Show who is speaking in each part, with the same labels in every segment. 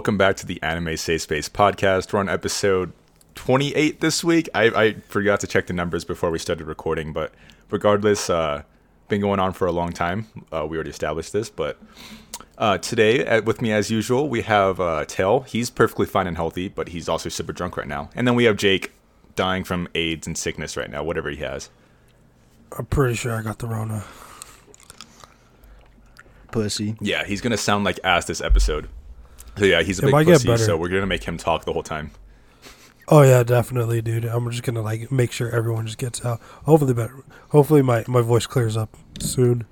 Speaker 1: Welcome back to the Anime Safe Space podcast. We're on episode 28 this week. I, I forgot to check the numbers before we started recording, but regardless, uh, been going on for a long time. Uh, we already established this, but uh, today uh, with me as usual we have uh, Tail. He's perfectly fine and healthy, but he's also super drunk right now. And then we have Jake, dying from AIDS and sickness right now, whatever he has.
Speaker 2: I'm pretty sure I got the Rona.
Speaker 3: Pussy.
Speaker 1: Yeah, he's gonna sound like ass this episode. So yeah, he's a
Speaker 2: It
Speaker 1: big
Speaker 2: might
Speaker 1: pussy, so we're gonna make him talk the whole time.
Speaker 2: Oh yeah, definitely, dude. I'm just gonna like make sure everyone just gets out. Hopefully, better. Hopefully, my my voice clears up soon.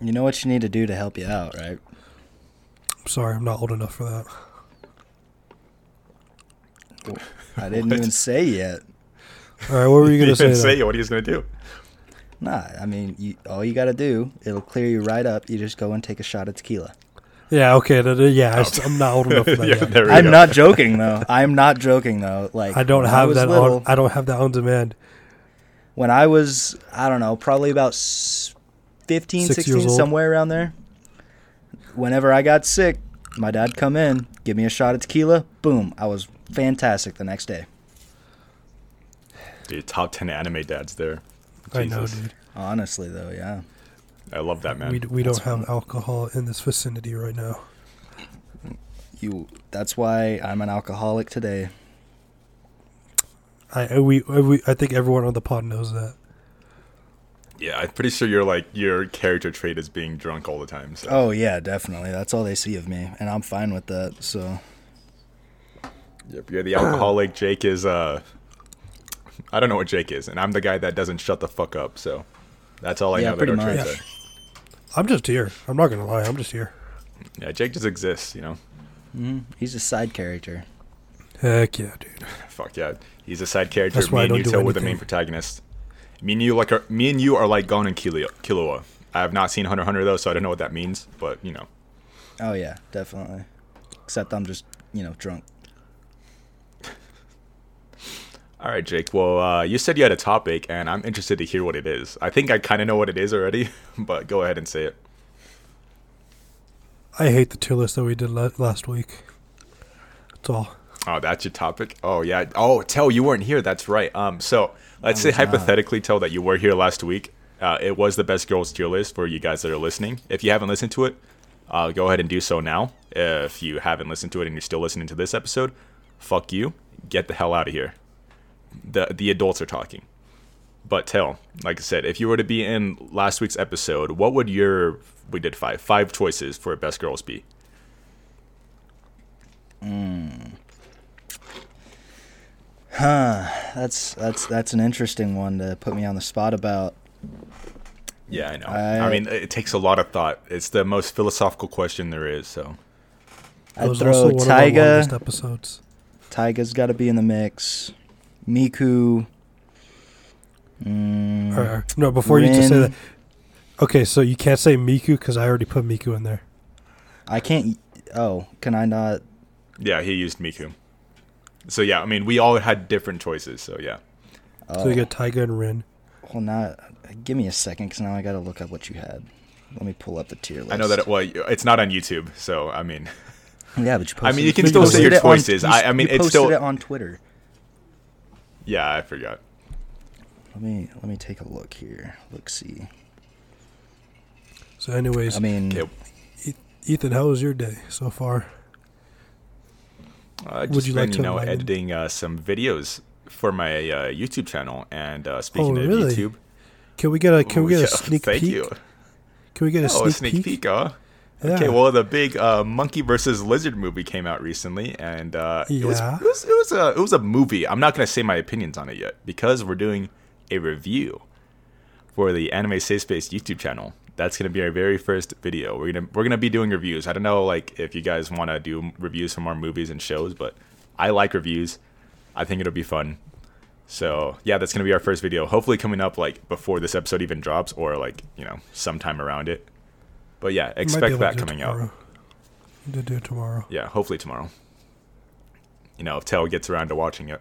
Speaker 3: You know what you need to do to help you out, right?
Speaker 2: I'm sorry, I'm not old enough for that.
Speaker 3: I didn't even say yet.
Speaker 2: All right, what were you gonna
Speaker 1: He
Speaker 2: say?
Speaker 1: didn't
Speaker 2: then?
Speaker 1: say what he's gonna do.
Speaker 3: Nah, I mean, you, all you got to do, it'll clear you right up. You just go and take a shot of tequila.
Speaker 2: Yeah, okay, then, uh, yeah. I
Speaker 1: Oh.
Speaker 2: st- I'm not old enough for that
Speaker 1: Yeah,
Speaker 2: yet.
Speaker 3: I'm
Speaker 1: go.
Speaker 3: not joking though. I'm not joking though. Like
Speaker 2: I don't have
Speaker 3: was
Speaker 2: that.
Speaker 3: little,
Speaker 2: On, I don't have that on demand.
Speaker 3: when I was, I don't know, probably about s- 15,
Speaker 2: Six
Speaker 3: 16, somewhere around there. Whenever I got sick, my dad come in, give me a shot of tequila. Boom, I was fantastic the next day.
Speaker 1: Dude, top ten anime dads there.
Speaker 2: I know, dude.
Speaker 3: Honestly though, yeah.
Speaker 1: I love that man.
Speaker 2: We d- we don't have alcohol in this vicinity right now.
Speaker 3: You. That's why I'm an alcoholic today.
Speaker 2: I I- we, I- we I think everyone on the pod knows that.
Speaker 1: yeah, I'm pretty sure you're like your character trait is being drunk all the time. So
Speaker 3: Oh yeah, definitely. That's all they see of me, and I'm fine with that. So
Speaker 1: Yep, you're the alcoholic. Jake is uh, I don't know what Jake is, and I'm the guy that doesn't shut the fuck up. So that's all I
Speaker 3: Yeah,
Speaker 1: know that
Speaker 3: pretty
Speaker 1: our
Speaker 3: much.
Speaker 1: traits are.
Speaker 2: I'm just here. I'm not gonna lie. I'm just here.
Speaker 1: Yeah, Jake just exists. You know.
Speaker 3: mhm, he's a side character.
Speaker 2: Heck yeah, dude.
Speaker 1: Fuck yeah, he's a side character.
Speaker 2: That's why I
Speaker 1: me and
Speaker 2: don't do
Speaker 1: Yuto were the main
Speaker 2: anything.
Speaker 1: protagonist. Me and you like are, me and you are like Gon and Killua. Killua. I have not seen Hunter x Hunter though, so I don't know what that means. But you know,
Speaker 3: Oh yeah, definitely. Except I'm just you know drunk.
Speaker 1: All right, Jake. Well, uh, you said you had a topic, and I'm interested to hear what it is. I think I kind of know what it is already, but go ahead and say it.
Speaker 2: I hate the tier list that we did la- last week. That's all.
Speaker 1: Oh, that's your topic. Oh yeah. Oh, tell you weren't here. That's right. Um, so let's say
Speaker 3: not.
Speaker 1: hypothetically, tell that you were here last week. Uh, it was the best girls tier list for you guys that are listening. If you haven't listened to it, uh, go ahead and do so now. If you haven't listened to it and you're still listening to this episode, fuck you. Get the hell out of here. The the adults are talking. But tell, like I said, if you were to be in last week's episode, what would your we did five five choices for best girls be? Hmm.
Speaker 3: Huh. That's that's that's an interesting one to put me on the spot about.
Speaker 1: Yeah, I know. I,
Speaker 3: I-
Speaker 1: mean, it takes a lot of thought. It's the most philosophical question there is. So,
Speaker 2: That
Speaker 3: I'd
Speaker 2: was
Speaker 3: throw
Speaker 2: also one of our longest
Speaker 3: Taiga.
Speaker 2: episodes.
Speaker 3: Taiga's got to be in the mix. Miku. Mm,
Speaker 2: Or- or- no, before you just say that. Okay, so you can't say Miku because I already put Miku in there.
Speaker 3: I can't. Oh, can I not?
Speaker 1: yeah, he used Miku. So yeah, I mean, we all had different choices. So yeah,
Speaker 3: Oh,
Speaker 2: So you got Taiga and Rin.
Speaker 3: well, now give me a second, because now I got to look up what you had. Let me pull up the tier list.
Speaker 1: I know that. It, well, it's not on YouTube, so I mean,
Speaker 3: Yeah, but you. Posted
Speaker 1: I mean, you can
Speaker 2: still
Speaker 3: posted
Speaker 2: say your
Speaker 3: it on-
Speaker 1: choices.
Speaker 3: I,
Speaker 1: I-
Speaker 3: s-
Speaker 1: I mean,
Speaker 3: you
Speaker 1: it's still-
Speaker 3: it on Twitter.
Speaker 1: Yeah, I forgot.
Speaker 3: Let me let me take a look here. Look, see.
Speaker 2: So, anyways,
Speaker 3: I mean,
Speaker 1: Okay,
Speaker 2: Ethan, how was your day so far?
Speaker 1: uh,
Speaker 2: Would
Speaker 1: just
Speaker 2: you
Speaker 1: been,
Speaker 2: like to
Speaker 1: you know,
Speaker 2: enlighten?
Speaker 1: editing uh, some videos for my uh, YouTube channel. And uh, speaking
Speaker 2: Oh,
Speaker 1: of
Speaker 2: really?
Speaker 1: YouTube,
Speaker 2: Can we get a Can we
Speaker 1: Ooh,
Speaker 2: get a sneak
Speaker 1: thank
Speaker 2: peek?
Speaker 1: you.
Speaker 2: Can we get a
Speaker 1: oh,
Speaker 2: sneak,
Speaker 1: a sneak peek, huh?
Speaker 2: Yeah.
Speaker 1: Okay, well, the big uh, monkey versus lizard movie came out recently, and uh, it, was, it was it was a it was a movie. I'm not gonna say my opinions on it yet because we're doing a review for the Anime Safe Space YouTube channel. That's gonna be our very first video. We're gonna we're gonna be doing reviews. I don't know like if you guys want to do reviews from our movies and shows, but I like reviews. I think it'll be fun. So yeah, that's gonna be our first video. Hopefully coming up like before this episode even drops, or like you know sometime around it. But yeah, expect that coming out.
Speaker 2: tomorrow. To do it tomorrow.
Speaker 1: Yeah, hopefully tomorrow. You know, if Tell gets around to watching it.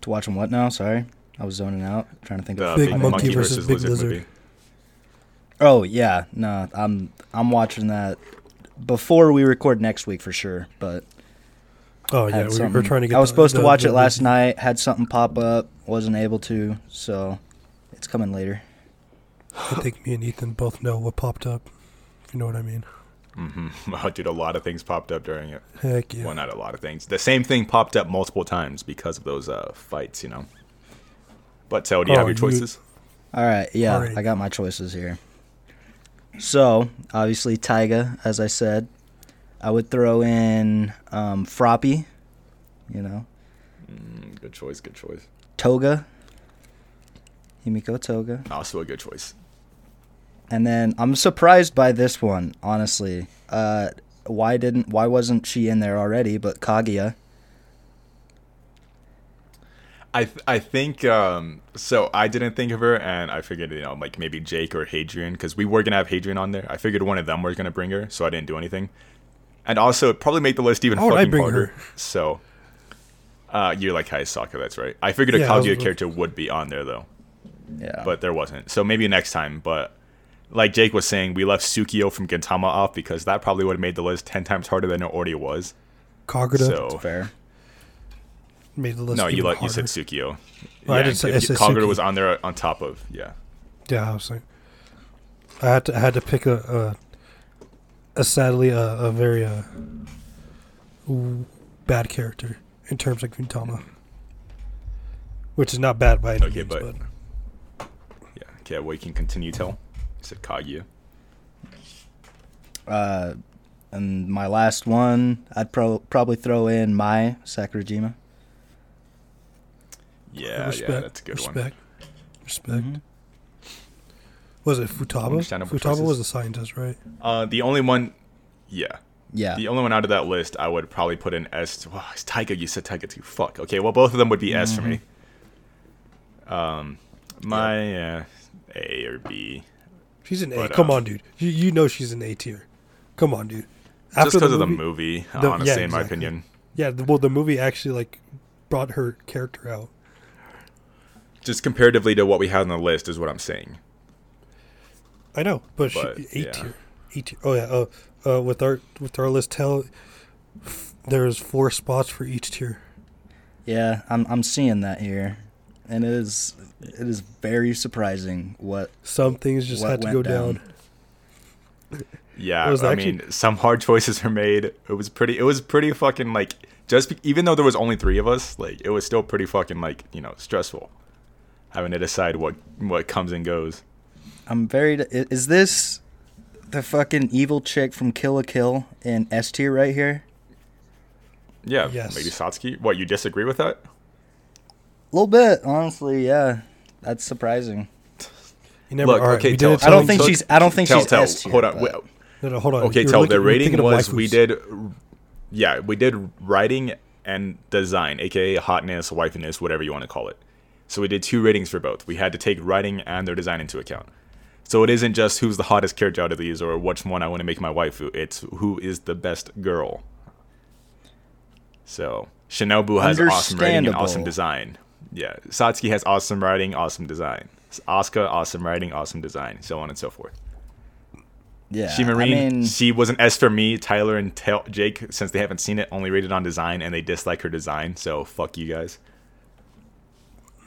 Speaker 3: to watching what now? Sorry, I was zoning out, trying to think
Speaker 1: The
Speaker 3: of.
Speaker 2: Big
Speaker 1: big
Speaker 2: monkey
Speaker 1: monkey,
Speaker 2: versus
Speaker 1: versus,
Speaker 2: big
Speaker 1: lizard,
Speaker 2: lizard.
Speaker 1: movie.
Speaker 3: Oh yeah, no, I'm I'm watching that before we record next week for sure. But
Speaker 2: Oh yeah, we, we're trying to get.
Speaker 3: I was
Speaker 2: the-
Speaker 3: supposed to watch
Speaker 2: the
Speaker 3: it last
Speaker 2: review.
Speaker 3: night. Had something pop up. Wasn't able to. So it's coming later.
Speaker 2: I think me and Ethan both know what popped up. If you know what I mean.
Speaker 1: Mm-hmm. Oh, dude, a lot of things popped up during it.
Speaker 2: Heck yeah.
Speaker 1: Well, not a lot of things. The same thing popped up multiple times because of those uh, fights, you know. But Tell, do you
Speaker 2: Oh,
Speaker 1: have your
Speaker 2: you-
Speaker 1: choices?
Speaker 3: All right, yeah,
Speaker 2: Alright.
Speaker 3: I got my choices here. So obviously Taiga, as I said, I would throw in um, Froppy, you know,
Speaker 1: Mm, good choice. Good choice.
Speaker 3: Toga, Himiko Toga,
Speaker 1: Also a good choice.
Speaker 3: and then I'm surprised by this one, honestly. Uh, why didn't why wasn't she in there already? But Kaguya,
Speaker 1: I th- I think um so I didn't think of her and I figured you know like maybe Jake or Hadrian because we were gonna have Hadrian on there. I figured one of them was gonna bring her, so I didn't do anything. And also it probably made the list even
Speaker 2: How would
Speaker 1: fucking
Speaker 2: bring
Speaker 1: harder.
Speaker 2: her?
Speaker 1: So uh you're like Hayasaka, that's right. I figured a
Speaker 2: Yeah, I was-
Speaker 1: Kaguya character would be on there though,
Speaker 3: yeah,
Speaker 1: but there wasn't. So maybe next time. But like Jake was saying, we left Tsukuyo from Gintama off because that probably would have made the list ten times harder than it already was.
Speaker 2: Kagura
Speaker 1: So
Speaker 3: fair.
Speaker 2: made the list.
Speaker 1: no, you
Speaker 2: even
Speaker 1: like you said
Speaker 2: harder.
Speaker 1: Tsukuyo.
Speaker 2: Well, I
Speaker 1: yeah,
Speaker 2: didn't say- I
Speaker 1: if-
Speaker 2: said
Speaker 1: Kagura
Speaker 2: Suki.
Speaker 1: was on there on top of yeah.
Speaker 2: Yeah, I was like, I had to I had to pick a a, a sadly a, a very uh, bad character in terms of Gintama, which is not bad by any
Speaker 1: Okay,
Speaker 2: means,
Speaker 1: but-
Speaker 2: but,
Speaker 1: Yeah. Okay, well, you can continue tell. He said Kaguya.
Speaker 3: Uh, and my last one, I'd pro- probably throw in my Sakurajima.
Speaker 1: Yeah,
Speaker 2: respect,
Speaker 1: yeah, that's a good one.
Speaker 2: respect, respect.
Speaker 3: Mhm.
Speaker 2: Was it Futaba? Futaba
Speaker 1: choices.
Speaker 2: was the scientist, right?
Speaker 1: Uh, the only one, yeah,
Speaker 3: Yeah.
Speaker 1: the only one out of that list I would probably put in S. Wow, it's Taiga. You said Taiga too. Fuck. Okay, well, both of them would be S for me. Um, my uh, A or B,
Speaker 2: She's an A.
Speaker 1: But,
Speaker 2: Come
Speaker 1: uh,
Speaker 2: on, dude. You you know she's an A tier. Come on, dude.
Speaker 1: just because of the movie.
Speaker 2: the-
Speaker 1: honestly,
Speaker 2: yeah,
Speaker 1: in my opinion,
Speaker 2: Yeah, the, well, the movie actually like brought her character out.
Speaker 1: just comparatively to what we have on the list is what I'm saying.
Speaker 2: I know, but,
Speaker 1: But,
Speaker 2: she, A
Speaker 1: yeah.
Speaker 2: tier. A tier. Oh yeah. Uh, uh, with our with our list, tell f- there's four spots for each tier.
Speaker 3: Yeah, I'm I'm seeing that here, and it is it is very surprising what
Speaker 2: Some things just had to go
Speaker 3: down?
Speaker 2: down.
Speaker 1: Yeah,
Speaker 2: was
Speaker 1: I
Speaker 2: actually-
Speaker 1: mean, some hard choices were made. It was pretty. It was pretty fucking like just be, even though there was only three of us, like it was still pretty fucking like you know stressful having to decide what what comes and goes.
Speaker 3: I'm very. Is this the fucking evil chick from Kill la Kill in S tier right here?
Speaker 1: Yeah,
Speaker 2: Yes.
Speaker 1: maybe Satsuki. What you disagree with that?
Speaker 3: A little bit, honestly. Yeah, that's surprising.
Speaker 2: You never.
Speaker 1: Look,
Speaker 2: all right,
Speaker 1: okay,
Speaker 2: we
Speaker 1: tell-
Speaker 2: did
Speaker 3: I don't think
Speaker 1: tell-
Speaker 3: she's. I don't think
Speaker 1: tell,
Speaker 3: she's
Speaker 1: tell,
Speaker 3: S tier.
Speaker 1: Hold on. wait,
Speaker 2: No, no, hold on.
Speaker 1: Okay,
Speaker 2: You're
Speaker 1: tell
Speaker 2: looking-
Speaker 1: the rating was we did. Yeah, we did writing and design, aka hotness, wifiness, whatever you want to call it. So we did two ratings for both. We had to take writing and their design into account. So it isn't just who's the hottest character out of these or which one I want to make my waifu. It's who is the best girl. So Shinobu has awesome writing and awesome design. Yeah, Satsuki has awesome writing, awesome design. Asuka, awesome writing, awesome design, so on and so forth.
Speaker 3: Yeah,
Speaker 1: Shimarin,
Speaker 3: I mean,
Speaker 1: she was an S for me. Tyler and Tel- Jake, since they haven't seen it, only rated on design and they dislike her design. So fuck you guys.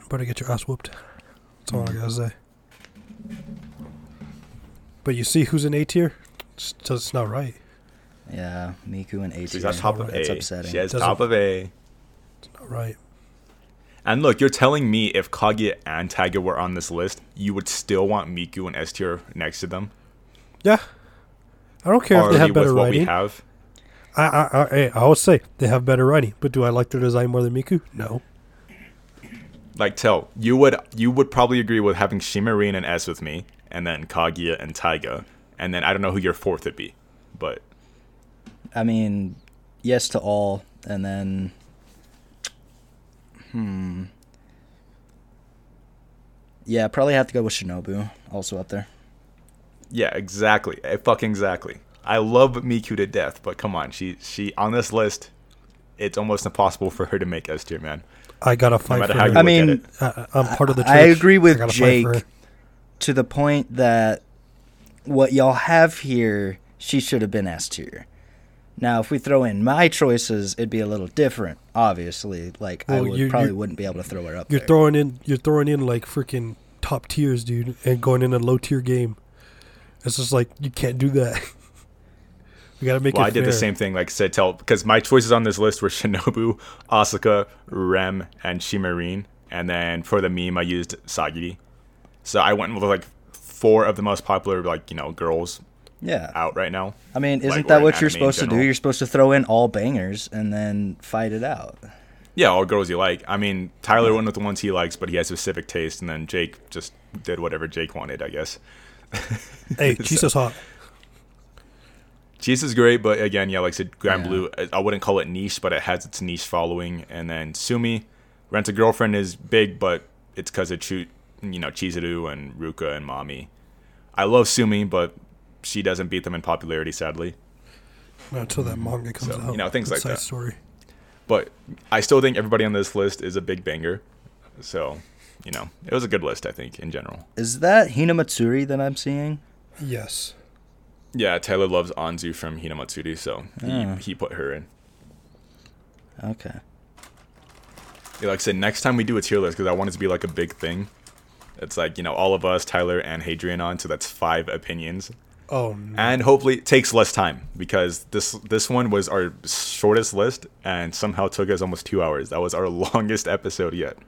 Speaker 2: Better get your ass whooped. That's all I gotta say. But you see who's in A tier? It's just not right.
Speaker 3: yeah, Miku and A tier.
Speaker 1: She's
Speaker 3: tier.
Speaker 1: on top of
Speaker 3: That's
Speaker 1: A.
Speaker 3: upsetting.
Speaker 1: She has
Speaker 2: Doesn't-
Speaker 1: top of A.
Speaker 2: It's not right.
Speaker 1: And look, you're telling me if Kaguya and Taiga were on this list, you would still want Miku and S tier next to them?
Speaker 2: Yeah. I don't care if they have
Speaker 1: with
Speaker 2: better
Speaker 1: what we
Speaker 2: writing.
Speaker 1: have?
Speaker 2: I, I, I, hey, I always say they have better writing, but do I like their design more than Miku? No.
Speaker 1: Like, tell you would you would probably agree with having Shimarin and S with me, and then Kaguya and Taiga, and then I don't know who your fourth would be, but
Speaker 3: I mean, yes to all, and then, hmm, yeah, probably have to go with Shinobu, also up there.
Speaker 1: Yeah, exactly. Eh, Fucking exactly. I love Miku to death, but come on, she she on this list, it's almost impossible for her to make S tier, man.
Speaker 2: I gotta
Speaker 1: No
Speaker 2: fight
Speaker 1: matter
Speaker 2: for
Speaker 1: how
Speaker 2: her.
Speaker 1: you
Speaker 3: I mean.
Speaker 2: I, I'm part of the church.
Speaker 3: I agree with
Speaker 2: gotta
Speaker 3: Jake. To the point that what y'all have here, she should have been S tier. Now, if we throw in my choices, it'd be a little different. Obviously, like I would
Speaker 2: you-
Speaker 3: probably
Speaker 2: you-
Speaker 3: wouldn't be able to throw her up
Speaker 2: You're
Speaker 3: there.
Speaker 2: throwing in you're throwing in like freaking top tiers, dude, and going in a low tier game. It's just like you can't do that. we gotta make
Speaker 1: Well,
Speaker 2: it
Speaker 1: I did the same thing, like I said, tell because my choices on this list were Shinobu, Asuka, Rem, and Shimarin, and then for the meme I used Sagiri. So I went with like four of the most popular, like you know, girls
Speaker 3: yeah,
Speaker 1: out right now.
Speaker 3: I mean, isn't
Speaker 1: like,
Speaker 3: that what you're supposed to do? You're supposed to throw in all bangers and then fight it out.
Speaker 1: Yeah, all girls you like. I mean, Tyler went with the ones he likes, but he has specific taste, and then Jake just did whatever Jake wanted, I guess.
Speaker 2: Hey, Chisa's hot.
Speaker 1: Cheese is great, but again, yeah, like I said, Grand
Speaker 3: Yeah.
Speaker 1: Blue, I- I wouldn't call it niche, but it has its niche following. And then Sumi, Rent a Girlfriend is big, but it's because of Chu, you know, Chizuru and Ruka and Mami. I love Sumi, but she doesn't beat them in popularity, sadly.
Speaker 2: Not until that manga comes
Speaker 1: So,
Speaker 2: out.
Speaker 1: you know, things like that.
Speaker 2: Story.
Speaker 1: But I still think everybody on this list is a big banger. So, you know, it was a good list, I think, in general.
Speaker 3: Is that Hina Matsuri that I'm seeing?
Speaker 2: Yes.
Speaker 1: Yeah, Taylor loves Anzu from Hinamatsuri, so he,
Speaker 3: Ah.
Speaker 1: he put her in.
Speaker 3: Okay.
Speaker 1: Yeah, like I said, next time we do a tier list, because I want it to be like a big thing. It's like, you know, all of us, Tyler and Hadrian on, so that's five opinions.
Speaker 2: Oh no.
Speaker 1: And hopefully it takes less time because this this one was our shortest list and somehow took us almost two hours. That was our longest episode yet.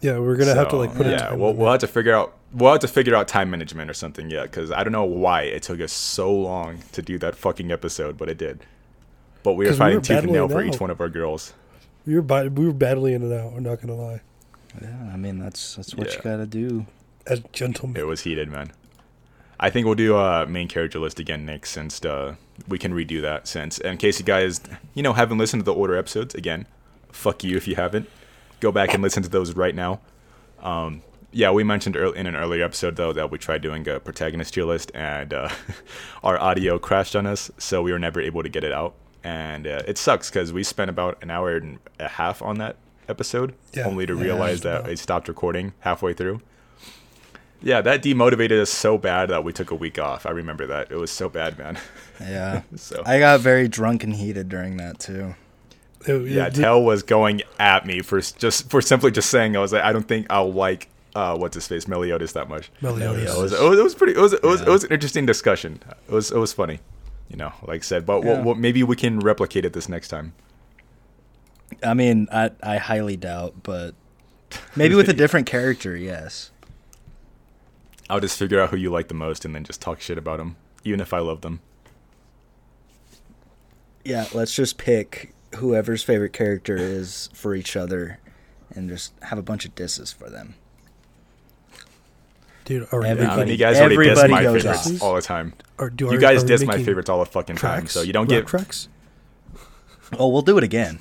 Speaker 2: yeah, we're gonna have to like put
Speaker 1: yeah,
Speaker 2: a time
Speaker 1: we'll,
Speaker 2: limit.
Speaker 1: we'll have to figure out we'll have to figure out time management or something. Yeah, because I don't know why it took us so long to do that fucking episode, but it did. But we were
Speaker 2: 'Cause we
Speaker 1: fighting
Speaker 2: were
Speaker 1: tooth and nail
Speaker 2: battling
Speaker 1: for
Speaker 2: it
Speaker 1: each one of our girls.
Speaker 2: We were bi- we were battling it out. I'm not gonna lie.
Speaker 3: Yeah, I mean that's that's what
Speaker 1: Yeah.
Speaker 3: you gotta do.
Speaker 2: As gentlemen.
Speaker 1: It was heated, man. I think we'll do a main character list again next, since uh, we can redo that. Since in case you guys, you know, haven't listened to the order episodes again, fuck you if you haven't. Go back and listen to those right now. Um, yeah, we mentioned in an earlier episode though that we tried doing a protagonist tier list, and uh, our audio crashed on us, so we were never able to get it out. And uh, it sucks because we spent about an hour and a half on that episode,
Speaker 2: Yeah,
Speaker 1: only to realize that
Speaker 2: about.
Speaker 1: it stopped recording halfway through. Yeah, that demotivated us so bad that we took a week off. I remember that. It was so bad, man.
Speaker 3: Yeah.
Speaker 1: so
Speaker 3: I got very drunk and heated during that too.
Speaker 2: It-
Speaker 1: yeah,
Speaker 2: it-
Speaker 1: Tell was going at me for just for simply just saying I was like I don't think I'll like uh what's his face Meliodas that much.
Speaker 2: Meliodas.
Speaker 1: It was, it was it was pretty it was it was, it was an interesting discussion. It was it was funny, you know, like I said. But we'll,
Speaker 3: Yeah.
Speaker 1: we'll, maybe we can replicate it this next time.
Speaker 3: I mean, I I highly doubt, but maybe with a different character, yes.
Speaker 1: I'll just figure out who you like the most and then just talk shit about them, even if I love them.
Speaker 3: Yeah, let's just pick whoever's favorite character is for each other and just have a bunch of disses for them.
Speaker 2: dude, are,
Speaker 3: Everybody-
Speaker 1: Yeah, I mean, you guys already diss
Speaker 3: everybody
Speaker 1: my favorites
Speaker 2: off.
Speaker 1: all the time.
Speaker 2: are, do,
Speaker 1: You
Speaker 2: are-
Speaker 1: guys diss my favorites all the fucking time, so you don't
Speaker 2: Rap
Speaker 1: get
Speaker 2: tracks.
Speaker 3: Oh, we'll do it again.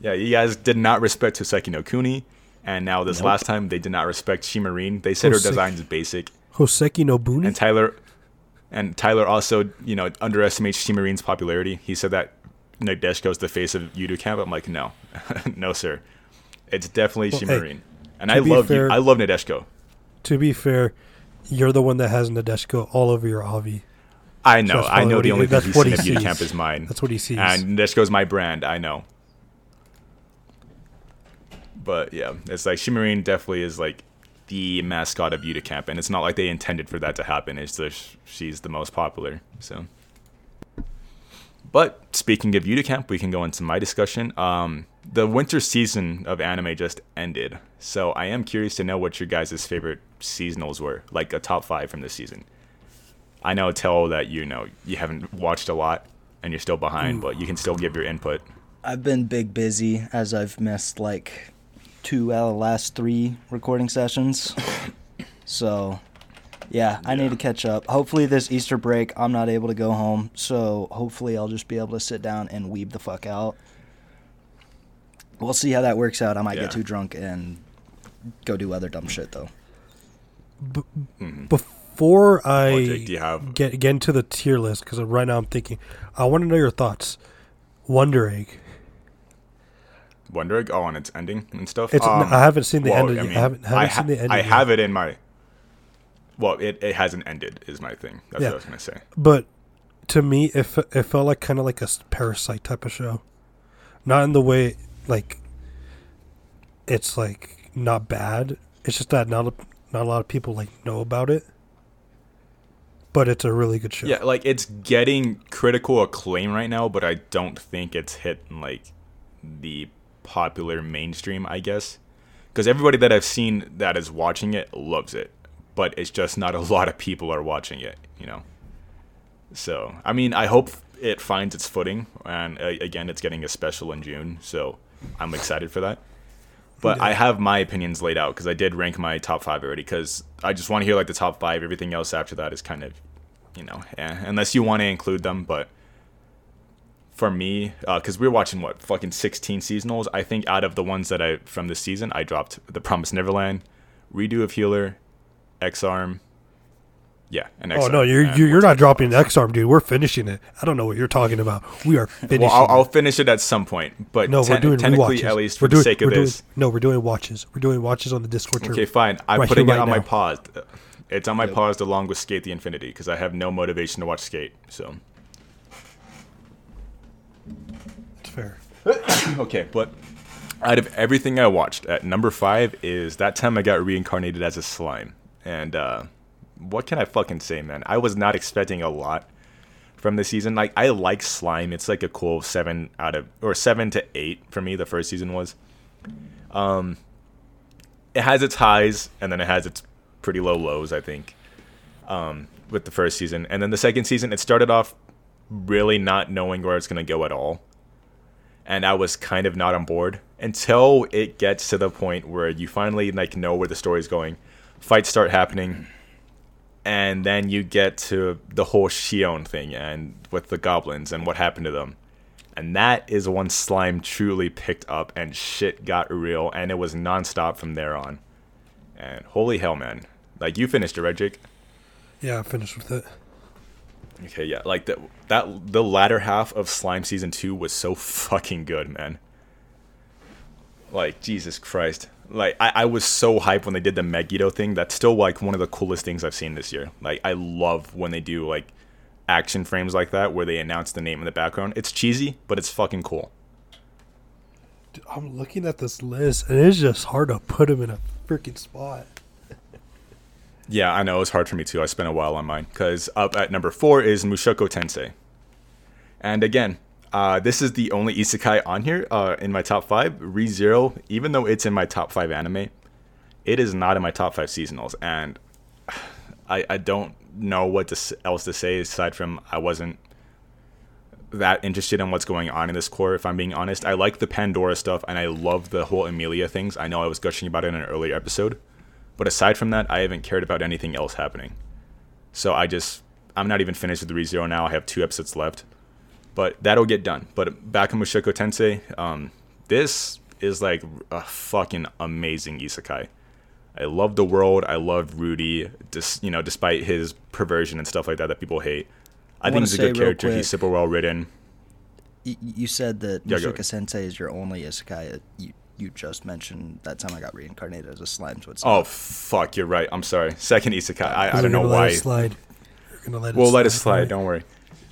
Speaker 1: Yeah, you guys did not respect Houseki no Kuni, and now this
Speaker 3: Nope.
Speaker 1: last time they did not respect Shimarin. They said her design is basic,
Speaker 2: Houseki no Kuni.
Speaker 1: and Tyler, and Tyler also you know underestimates Shimarin's popularity. He said that Nadeshiko's the face of Yuru Camp. I'm like, no, no, sir, it's definitely
Speaker 2: Well, hey,
Speaker 1: and I love
Speaker 2: fair-
Speaker 1: you. I love Nadeshiko.
Speaker 2: to be fair, you're the one that has Nadeshiko all over your Avi.
Speaker 1: I know,
Speaker 2: that's
Speaker 1: I know the only thing
Speaker 2: that's
Speaker 1: he's seen
Speaker 2: he.
Speaker 1: Camp is mine.
Speaker 2: That's what he sees.
Speaker 1: And Nadeshiko's my brand. I know. But yeah, it's like Shimarin definitely is like the mascot of Yuru Camp, and it's not like they intended for that to happen. It's just she's the most popular. So, but speaking of Yuru Camp, we can go into my discussion. Um, the winter season of anime just ended, so I am curious to know what your guys' favorite seasonals were, like a top five from this season. I know, tell that you know you haven't watched a lot and you're still behind, but you can still give your input.
Speaker 3: I've been big busy as I've missed like two out of the last three recording sessions. so, yeah, I need to catch up. Hopefully, this Easter break, I'm not able to go home. So, hopefully, I'll just be able to sit down and weeb the fuck out. We'll see how that works out. I might
Speaker 1: Yeah.
Speaker 3: get too drunk and go do other dumb shit, though.
Speaker 2: B-
Speaker 1: Mhm.
Speaker 2: before I
Speaker 1: Well, Jake, do you have-
Speaker 2: get get into the tier list, because right now I'm thinking, I want to know your thoughts. Wonder Egg.
Speaker 1: Wonder Egg, oh, and it's ending and stuff.
Speaker 2: It's
Speaker 1: Um,
Speaker 2: I haven't seen the
Speaker 1: well,
Speaker 2: end. Of,
Speaker 1: I mean,
Speaker 2: I haven't, haven't
Speaker 1: I,
Speaker 2: seen the end.
Speaker 1: I
Speaker 2: yet.
Speaker 1: have it in my. Well, it, it hasn't ended, is my thing. That's
Speaker 2: Yeah.
Speaker 1: what I was gonna say.
Speaker 2: But to me, it, it felt like kind of like a parasite type of show. Not in the way like it's like not bad. It's just that not a, not a lot of people like know about it. But it's a really good show.
Speaker 1: Yeah, like it's getting critical acclaim right now, but I don't think it's hit like the popular mainstream, I guess. Because everybody that I've seen that is watching it loves it, but it's just not a lot of people are watching it, you know. So, I mean, I hope it finds its footing, and uh, again, it's getting a special in June, so I'm excited for that. But I have my opinions laid out because I did rank my top five already. Because I just want to hear like the top five. Everything else after that is kind of, you know, eh, unless you want to include them. But for me, uh, because we're watching what fucking 16 seasonals, I think out of the ones that I from this season, I dropped The Promised Neverland, Redo of Healer, X Arm. Yeah, and X Arm.
Speaker 2: Oh no, you're you're, you're not dropping X Arm, dude. We're finishing it. I don't know what you're talking about. We are finishing.
Speaker 1: Well, I'll, I'll finish it at some point, but
Speaker 2: No, we're doing
Speaker 1: technically,
Speaker 2: rewatches.
Speaker 1: at least
Speaker 2: we're
Speaker 1: for
Speaker 2: doing,
Speaker 1: the sake of
Speaker 2: we're doing-
Speaker 1: this,
Speaker 2: no, we're doing watches. We're doing watches on the Discord.
Speaker 1: Okay, fine. I'm
Speaker 2: Right
Speaker 1: putting
Speaker 2: here,
Speaker 1: it
Speaker 2: right
Speaker 1: on my pause. It's on my
Speaker 3: Yep.
Speaker 1: paused along with Skate the Infinity because I have no motivation to watch Skate. So
Speaker 2: It's fair.
Speaker 1: okay, but out of everything I watched, at number five is that time I got reincarnated as a slime, and uh, what can I fucking say, man? I was not expecting a lot from the season. Like I like slime. It's like a cool seven out of or seven to eight for me. The first season was. Um, it has its highs and then it has its pretty low lows. I think. Um, with the first season, and then the second season, it started off really not knowing where it's gonna go at all and I was kind of not on board until it gets to the point where you finally like know where the story's going. Fights start happening, and then you get to the whole Shion thing and with the goblins and what happened to them. And that is when slime truly picked up and shit got real and it was nonstop from there on. And holy hell, man. Like you finished it, right, Jake?
Speaker 2: Yeah, I finished with it.
Speaker 1: Okay, yeah, like that that the latter half of Slime season 2 was so fucking good, man. Like Jesus Christ. Like I, I was so hyped when they did the Megiddo thing. That's still like one of the coolest things I've seen this year. Like I love when they do like action frames like that where they announce the name in the background. It's cheesy, but it's fucking cool.
Speaker 2: Dude, I'm looking at this list, and it's just hard to put him in a freaking spot.
Speaker 1: Yeah, I know it's hard for me too. I spent a while on mine because up at number four is Mushoku Tensei, and again, uh, this is the only isekai on here uh, in my top five. ReZero, even though it's in my top five anime, it is not in my top five seasonals, and I I don't know what to, else to say aside from I wasn't that interested in what's going on in this core. If I'm being honest, I like the Pandora stuff and I love the whole Amelia things. I know I was gushing about it in an earlier episode. But aside from that, I haven't cared about anything else happening. So I just, I'm not even finished with the ReZero now. I have two episodes left. But that'll get done. But back in Mushoku Tensei, um, this is like a fucking amazing isekai. I love the world. I love Rudy, dis, you know, despite his perversion and stuff like that that people hate. I,
Speaker 3: I
Speaker 1: think he's a good character.
Speaker 3: quick-
Speaker 1: He's super well written.
Speaker 3: Y- you said that
Speaker 1: Yeah,
Speaker 3: Mushoku. Tensei is your only isekai. You you just mentioned that time I got reincarnated as a slime, so it's
Speaker 1: Oh
Speaker 3: not.
Speaker 1: fuck, you're right. I'm sorry. Second isekai. I, I
Speaker 2: We're
Speaker 1: don't know
Speaker 2: gonna let
Speaker 1: why.
Speaker 2: it slide. We're gonna let it
Speaker 1: We'll
Speaker 2: slide.
Speaker 1: let it slide.
Speaker 2: right?
Speaker 1: Don't worry.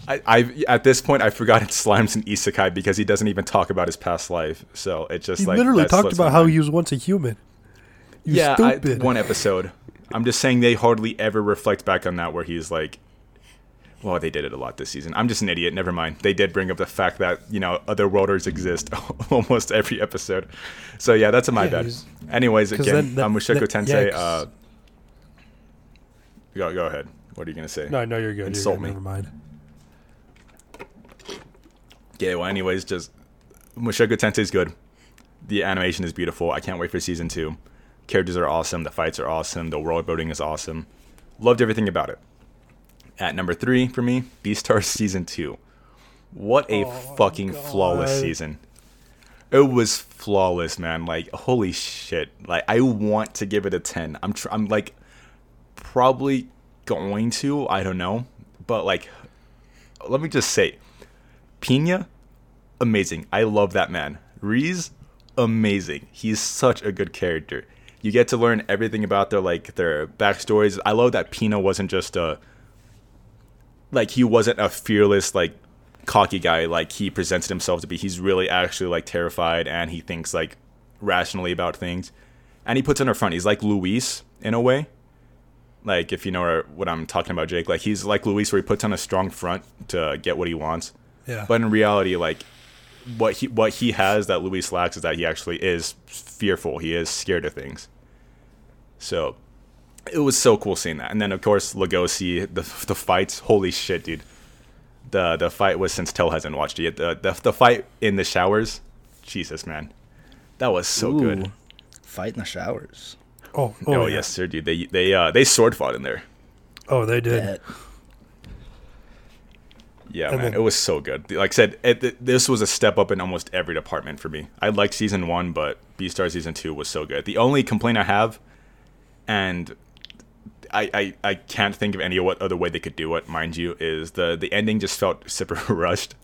Speaker 1: I, I at this point I forgot it's Slime's an isekai because he doesn't even talk about his past life. So it just
Speaker 2: He
Speaker 1: like
Speaker 2: literally talked about how he was once a human. You
Speaker 1: yeah I, one episode. I'm just saying they hardly ever reflect back on that where he's like, well they did it a lot this season. I'm just an idiot. Never mind. They did bring up the fact that you know other worlders exist almost every episode. So yeah, that's a my
Speaker 2: Yeah,
Speaker 1: bad. Anyways, again,
Speaker 2: then that-
Speaker 1: uh, Mushoku
Speaker 2: that-
Speaker 1: Tensei.
Speaker 2: yeah,
Speaker 1: Uh, go go ahead. What are you gonna say?
Speaker 2: no, no, you're good.
Speaker 1: Insult
Speaker 2: you're good.
Speaker 1: me.
Speaker 2: Never mind.
Speaker 1: Yeah, well, anyways, just Mushoku Tensei is good. The animation is beautiful. I can't wait for season two. Characters are awesome. The fights are awesome. The world building is awesome. Loved everything about it. At number three for me, Beastars season two. What a
Speaker 2: Oh,
Speaker 1: fucking flawless season. It was flawless, man. Like holy shit. Like I want to give it a ten. I'm tr- I'm like probably going to. I don't know, but like, let me just say, Pina, amazing. I love that man. Reese, amazing. He's such a good character. You get to learn everything about their like their backstories. I love that Pina wasn't just a like he wasn't a fearless like cocky guy like he presented himself to be. He's really actually like terrified and he thinks like rationally about things. And he puts on a front. He's like Luis in a way. Like if you know what I'm talking about, Jake. Like he's like Luis, where he puts on a strong front to get what he wants.
Speaker 2: Yeah.
Speaker 1: But in reality, like what he what he has that Luis lacks is that he actually is fearful. He is scared of things. So it was so cool seeing that. And then of course Legoshi, the the fights. Holy shit, dude. The the fight was since Tell hasn't watched it yet. The the, the fight in the showers. Jesus man, that was so
Speaker 3: Ooh,
Speaker 1: good.
Speaker 3: Fight in the showers.
Speaker 2: oh,
Speaker 1: Oh,
Speaker 2: oh, yeah.
Speaker 1: yes, sir, dude. They they uh they sword fought in there.
Speaker 2: Oh, they did.
Speaker 3: Bet.
Speaker 1: Yeah,
Speaker 2: And
Speaker 1: man,
Speaker 2: then-
Speaker 1: it was so good. Like I said, it, th- this was a step up in almost every department for me. I liked season one, but Beastar season two was so good. The only complaint I have, and I, I, I can't think of any what other way they could do it, mind you, is the the ending just felt super rushed.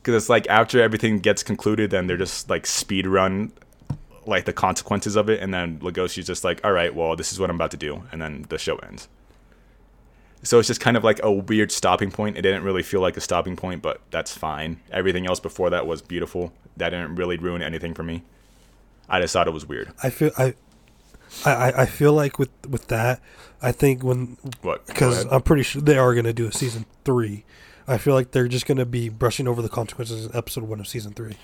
Speaker 1: Because it's like after everything gets concluded, then they're just like speed run, like the consequences of it, and then Legoshi's just like, all right, well, this is what I'm about to do, and then the show ends. So it's just kind of like a weird stopping point. It didn't really feel like a stopping point, but that's fine. Everything else before that was beautiful. That didn't really ruin anything for me. I just thought it was weird.
Speaker 2: I feel I, I, I- feel like with with that, I think when
Speaker 1: What?
Speaker 2: Because. I'm pretty sure they are going to do a season three. I feel like they're just going to be brushing over the consequences in episode one of season three.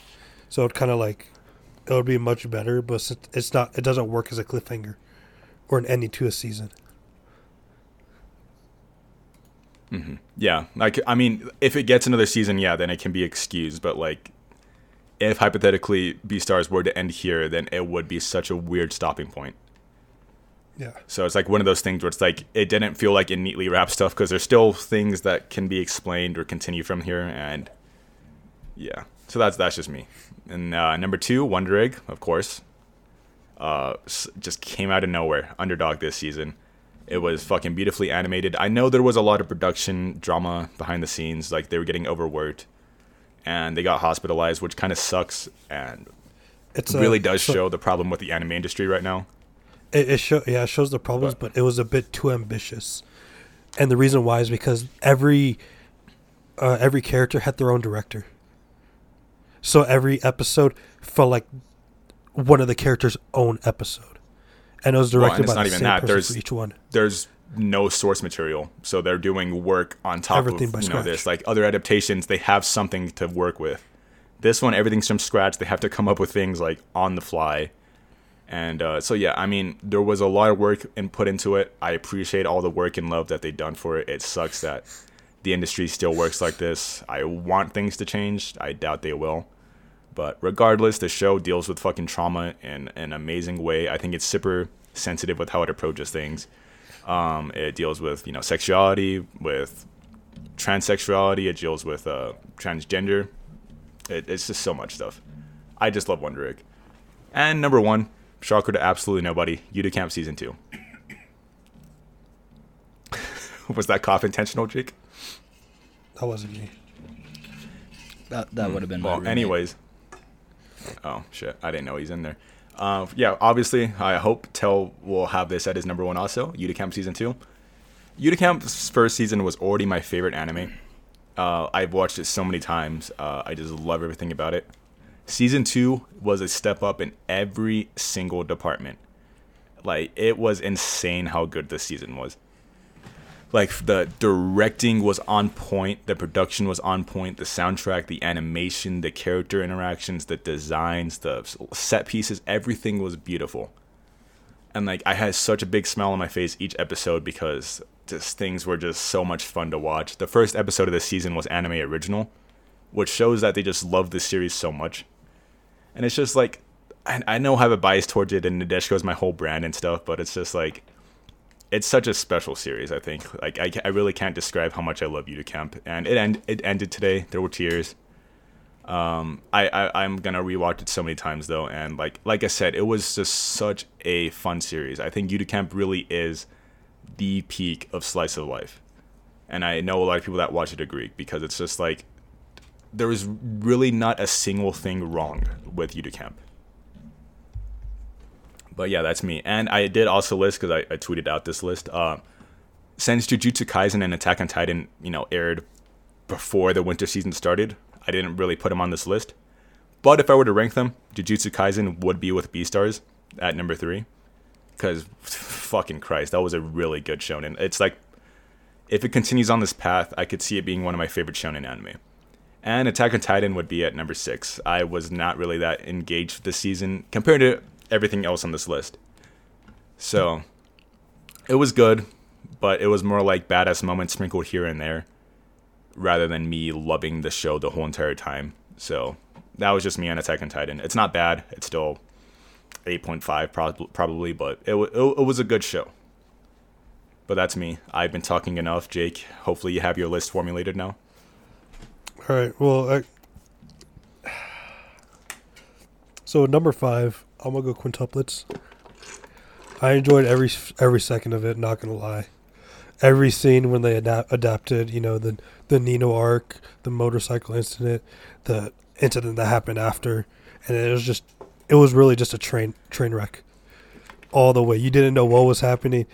Speaker 2: So it kind of like it would be much better, but it's- it's not. It doesn't work as a cliffhanger or an ending to a season. Mm-hmm.
Speaker 1: Yeah, like I mean, if it gets another season, yeah, then it can be excused. But like, if hypothetically Beastars were to end here, then it would be such a weird stopping point.
Speaker 2: Yeah.
Speaker 1: So it's like one of those things where it's like it didn't feel like it neatly wrapped stuff because there's still things that can be explained or continue from here, and yeah. So that's that's just me. And uh, number two, Wonder Egg, of course, uh, just came out of nowhere, underdog this season. It was fucking beautifully animated. I know there was a lot of production drama behind the scenes, like they were getting overworked, and they got hospitalized, which kind of sucks, and
Speaker 2: uh,
Speaker 1: really does show the problem with the anime industry right now.
Speaker 2: It, it show yeah, it shows the problems,
Speaker 1: But-
Speaker 2: but it was a bit too ambitious. And the reason why is because every uh, every character had their own director. So every episode felt like one of the characters' own episode, and it was
Speaker 1: Well,
Speaker 2: directed
Speaker 1: it's
Speaker 2: by
Speaker 1: not
Speaker 2: the
Speaker 1: even
Speaker 2: same
Speaker 1: that.
Speaker 2: person
Speaker 1: There's-
Speaker 2: for each one.
Speaker 1: there's no source material, so they're doing work on top
Speaker 2: Everything
Speaker 1: of
Speaker 2: by
Speaker 1: you know this. Like other adaptations, they have something to work with. This one, everything's from scratch. They have to come up with things like on the fly, and uh, so yeah, I mean, there was a lot of work and put into it. I appreciate all the work and love that they've done for it. It sucks that the industry still works like this. I want things to change. I doubt they will. But regardless, the show deals with fucking trauma in an amazing way. I think it's super sensitive with how it approaches things. Um, it deals with you know sexuality, with transsexuality. It deals with uh, transgender. It, it's just so much stuff. I just love Wonder Egg. And number one, shocker to absolutely nobody, Yuru Camp season two. Was that cough intentional, Jake?
Speaker 2: That wasn't me.
Speaker 3: That that would have been my
Speaker 1: Well,
Speaker 3: roommate.
Speaker 1: anyways. Oh shit! I didn't know he's in there. Uh, yeah, obviously, I hope Tell will have this at his number one also. Camp season two. Camp's first season was already my favorite anime. Uh, I've watched it so many times. Uh, I just love everything about it. Season two was a step up in every single department. Like it was insane how good this season was. Like the directing was on point the production was on point the soundtrack the animation the character interactions the designs the set pieces everything was beautiful. And like i had such a big smile on my face each episode because just things were just so much fun to watch. The first episode of the season was anime original which shows that they just love this series so much and it's just like i, I know i have a bias towards it and nadeshiko's my whole brand and stuff but it's just like it's such a special series. I think like I, I really can't describe how much I love Yuru Camp, and it end it ended today. There were tears. Um, I, I I'm gonna rewatch it so many times though, and like like I said, it was just such a fun series. I think Camp really is the peak of slice of life, and I know a lot of people that watch it agree because it's just like there is really not a single thing wrong with Camp. But yeah, that's me. And I did also list because I, I tweeted out this list. Uh, since Jujutsu Kaisen and Attack on Titan, you know, aired before the winter season started, I didn't really put them on this list. But if I were to rank them, Jujutsu Kaisen would be with Beastars at number three. Because, fucking Christ, that was a really good shonen. It's like, if it continues on this path, I could see it being one of my favorite shonen anime. And Attack on Titan would be at number six. I was not really that engaged this season compared to everything else on this list. So, it was good, but it was more like badass moments sprinkled here and there rather than me loving the show the whole entire time. So, that was just me on Attack on Titan. It's not bad. It's still 8.5 prob- probably, but it, w- it, it was a good show. But that's me. I've been talking enough, Jake. Hopefully, you have your list formulated now.
Speaker 2: All right. Well, I, so number five, I'm gonna go quintuplets. I enjoyed every every second of it. Not gonna lie, every scene when they adapt, adapted, you know, the the Nino arc, the motorcycle incident, the incident that happened after, and it was just, it was really just a train train wreck, all the way. You didn't know what was happening.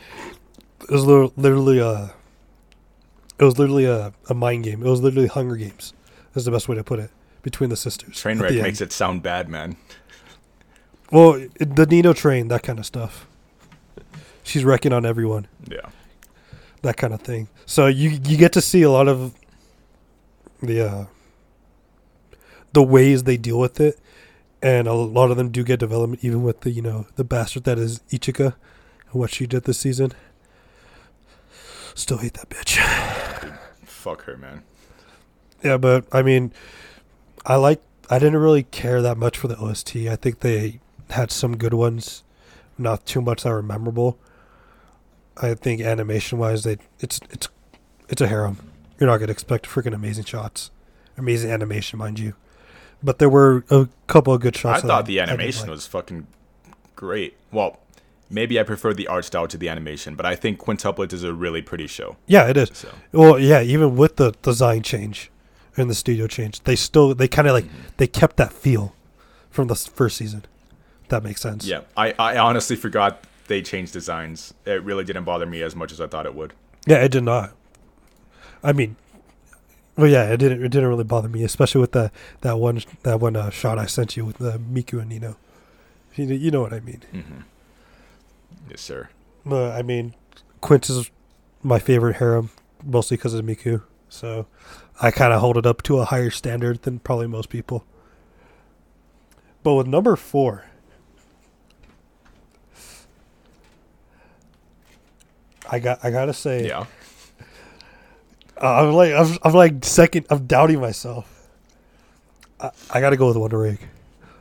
Speaker 2: It was literally, literally a. It was literally a, a mind game. It was literally Hunger Games. Is the best way to put it between the sisters. at
Speaker 1: Trainwreck
Speaker 2: the
Speaker 1: makes it sound bad, man.
Speaker 2: Well, it- the Nino train, that kind of stuff. She's wrecking on everyone,
Speaker 1: Yeah.
Speaker 2: that kind of thing. So you you get to see a lot of the uh, the ways they deal with it, and a lot of them do get development, even with the you know the bastard that is Ichika and what she did this season. Still hate that bitch.
Speaker 1: Fuck her, man.
Speaker 2: Yeah, but I mean, I like. I didn't really care that much for the OST. I think they had some good ones, not too much that were memorable. I think animation wise, they it's it's it's a harem. You're not gonna expect freaking amazing shots, amazing animation, mind you. But there were a couple of good
Speaker 1: I
Speaker 2: shots. that
Speaker 1: thought the
Speaker 2: I
Speaker 1: animation
Speaker 2: like.
Speaker 1: was fucking great. Well, maybe I prefer the art style to the animation, but I think Quintuplet is a really pretty show.
Speaker 2: Yeah, it is.
Speaker 1: So
Speaker 2: Well, yeah, even with the design change and the studio changed. they still they kind of like they kept that feel from the first season. That makes sense.
Speaker 1: yeah, I, I honestly forgot they changed designs. It really didn't bother me as much as I thought it would.
Speaker 2: Yeah, it did not. I mean, well, yeah, it didn't. It didn't really bother me, especially with the that one that one uh, shot I sent you with the Miku and Nino. You, know- you know what I mean.
Speaker 1: hmm Yes, sir.
Speaker 2: But I mean, Quint is my favorite harem, mostly because of Miku. So I kind of hold it up to a higher standard than probably most people. But with number four, I got I gotta say,
Speaker 1: Yeah.
Speaker 2: Uh, I'm like I'm, I'm like second. I'm doubting myself. I, I got to go with Wonder Egg.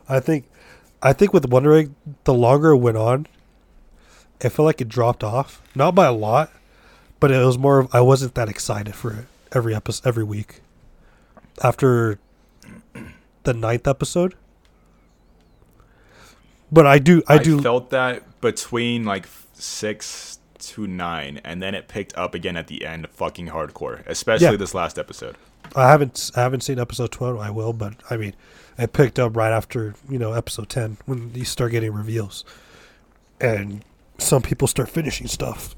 Speaker 2: I think, I think with Wonder Egg, the longer it went on, it felt like it dropped off. Not by a lot, but it was more. Of, I wasn't that excited for it every episode every week. After the ninth episode, but I do. I,
Speaker 1: I,
Speaker 2: do.
Speaker 1: felt that between like six to nine, and then it picked up again at the end, fucking hardcore. Especially
Speaker 2: Yeah.
Speaker 1: this last episode.
Speaker 2: I haven't I haven't seen episode twelve. I will, but I mean, it picked up right after you know episode ten when you start getting reveals, and some people start finishing stuff.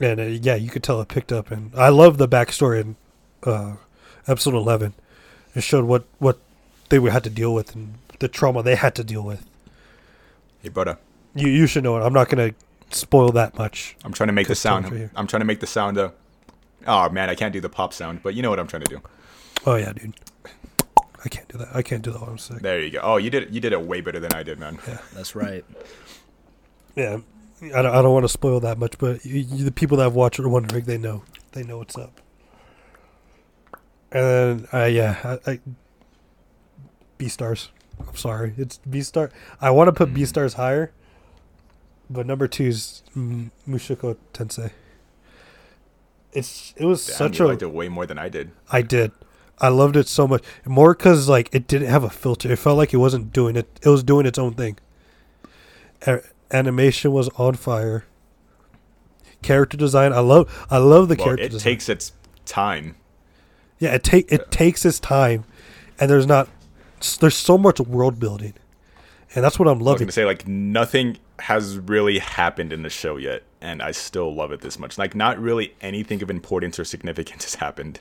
Speaker 2: And uh, yeah, you could tell it picked up, and I love the backstory in uh, episode eleven. It showed what what they had to deal with and the trauma they had to deal with.
Speaker 1: Hey, brother.
Speaker 2: You you should know it. I'm not gonna spoil that much.
Speaker 1: I'm trying to make the sound.
Speaker 2: sound for.
Speaker 1: I'm trying to make the sound. Uh, oh man, I can't do the pop sound, but you know what I'm trying to do.
Speaker 2: Oh yeah, dude. I can't do that. I can't do that while I'm sick.
Speaker 1: There you go. Oh, you did. You did it way better than I did, man.
Speaker 3: That's right.
Speaker 2: Yeah, I don't, I don't want to spoil that much, but you, you, the people that have watched Wonder Egg, they know, they know what's up. And then, uh, yeah, I, I Beastars. I'm sorry, it's Beastar. I want to put Beastars higher, but number two is Mushoku Tensei. It's it was
Speaker 1: Damn,
Speaker 2: such
Speaker 1: you
Speaker 2: a
Speaker 1: liked it way more than I did.
Speaker 2: I did. I loved it so much. More because like it didn't have a filter. It felt like it wasn't doing it. It was doing its own thing. Animation was on fire. Character design. I love. I love the
Speaker 1: well,
Speaker 2: character
Speaker 1: it
Speaker 2: design.
Speaker 1: takes its time.
Speaker 2: yeah, it take it takes its time, and there's not. There's so much world building, and that's what I'm
Speaker 1: I was
Speaker 2: loving.
Speaker 1: gonna say like nothing has really happened in the show yet, and I still love it this much. Like not really anything of importance or significance has happened.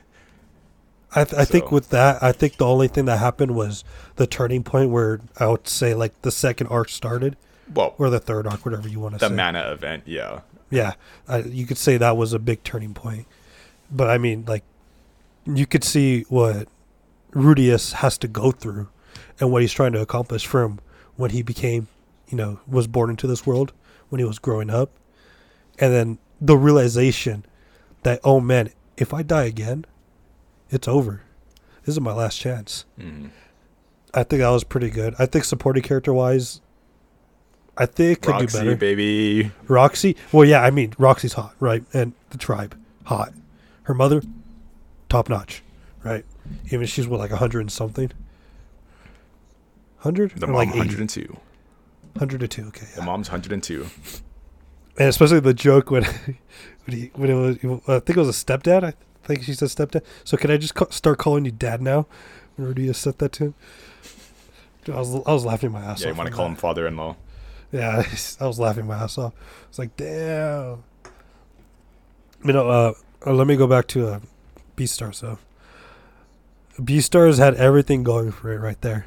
Speaker 2: I, th- I think with that, I think the only thing that happened was the turning point where I would say like the second arc started,
Speaker 1: Well,
Speaker 2: or the third arc, whatever you want to
Speaker 1: the
Speaker 2: say.
Speaker 1: The mana event, yeah.
Speaker 2: Yeah, I, you could say that was a big turning point. But I mean, like, you could see what Rudeus has to go through and what he's trying to accomplish from when he became, you know, was born into this world, when he was growing up. And then the realization that, oh man, if I die again, it's over. This is my last chance.
Speaker 1: hmm
Speaker 2: I think that was pretty good. I think supporting character wise, I think it could do
Speaker 1: Roxy,
Speaker 2: better.
Speaker 1: baby.
Speaker 2: Roxy. Well, yeah, I mean, Roxy's hot, right? And the tribe, hot. Her mother, top notch, right? Even if she's what, like a hundred and something. Hundred?
Speaker 1: The mom,
Speaker 2: like 80?
Speaker 1: 102.
Speaker 2: Hundred or two. Okay,
Speaker 1: The mom's 102.
Speaker 2: And especially the joke when, when he when it was, I think it was a stepdad. I think she said stepdad. So can I just ca- start calling you dad now? Or do you set that to him. Dude, I was I was laughing my ass
Speaker 1: Yeah, you want to call
Speaker 2: that.
Speaker 1: him father-in-law?
Speaker 2: Yeah, I was laughing my ass off. It's like, damn. You know, uh, uh, let me go back to uh, Beastars though. Beastars had everything going for it right there.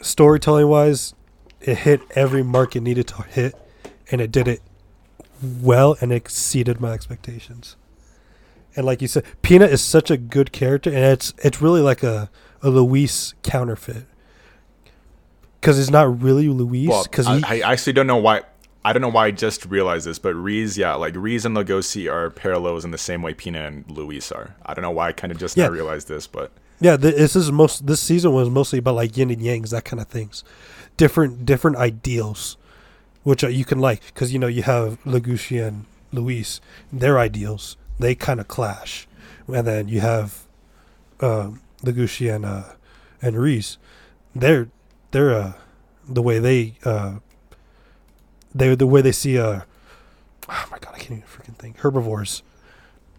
Speaker 2: Storytelling wise, it hit every mark it needed to hit, and it did it well and exceeded my expectations. And like you said, Pina is such a good character, and it's it's really like a a Louis counterfeit. Because it's not really Louis.
Speaker 1: Well,
Speaker 2: Because
Speaker 1: I, I actually don't know why. I don't know why I just realized this, but Reese, yeah, like Reese and Legoshi are parallels in the same way Pina and Louis are. I don't know why I kind of just
Speaker 2: Yeah.
Speaker 1: now realized this, but
Speaker 2: Yeah, this is most. This season was mostly about like yin and yangs, that kind of things, different different ideals, which uh, you can like because you know you have Legoshi and Louis, their ideals they kind of clash, and then you have um, Legoshi and uh, and Reese, they're they're uh, the way they uh, they the way they see uh, oh my god I can't even freaking think herbivores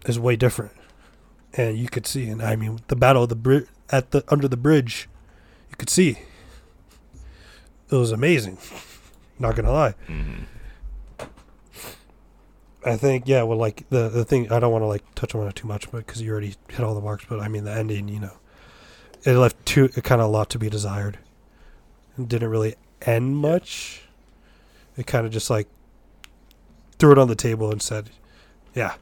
Speaker 2: is way different and you could see, and I mean, the battle of the bri- at the under the bridge, you could see. It was amazing. Not gonna lie.
Speaker 1: mhm.
Speaker 2: I think yeah. Well, like the the thing, I don't want to like touch on it too much, but because you already hit all the marks. But I mean, the ending, you know, it left too kind of a lot to be desired. Didn't really end much. It kind of just like threw it on the table and said, "Yeah,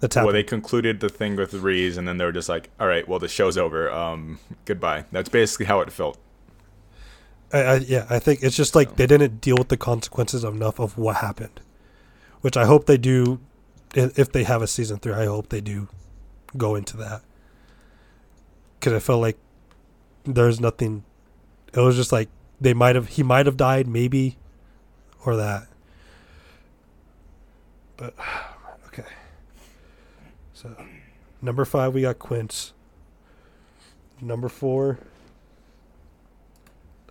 Speaker 2: that's
Speaker 1: well, they concluded the thing with Reese, and then they were just like, "All right, well, the show's over. Um, goodbye." That's basically how it felt.
Speaker 2: I, I, yeah, I think it's just like they didn't deal with the consequences enough of what happened, which I hope they do. If they have a season three, I hope they do go into that because I felt like there's nothing. It was just like they might have he might have died maybe, or that. But okay, so number five we got Quince. Number four.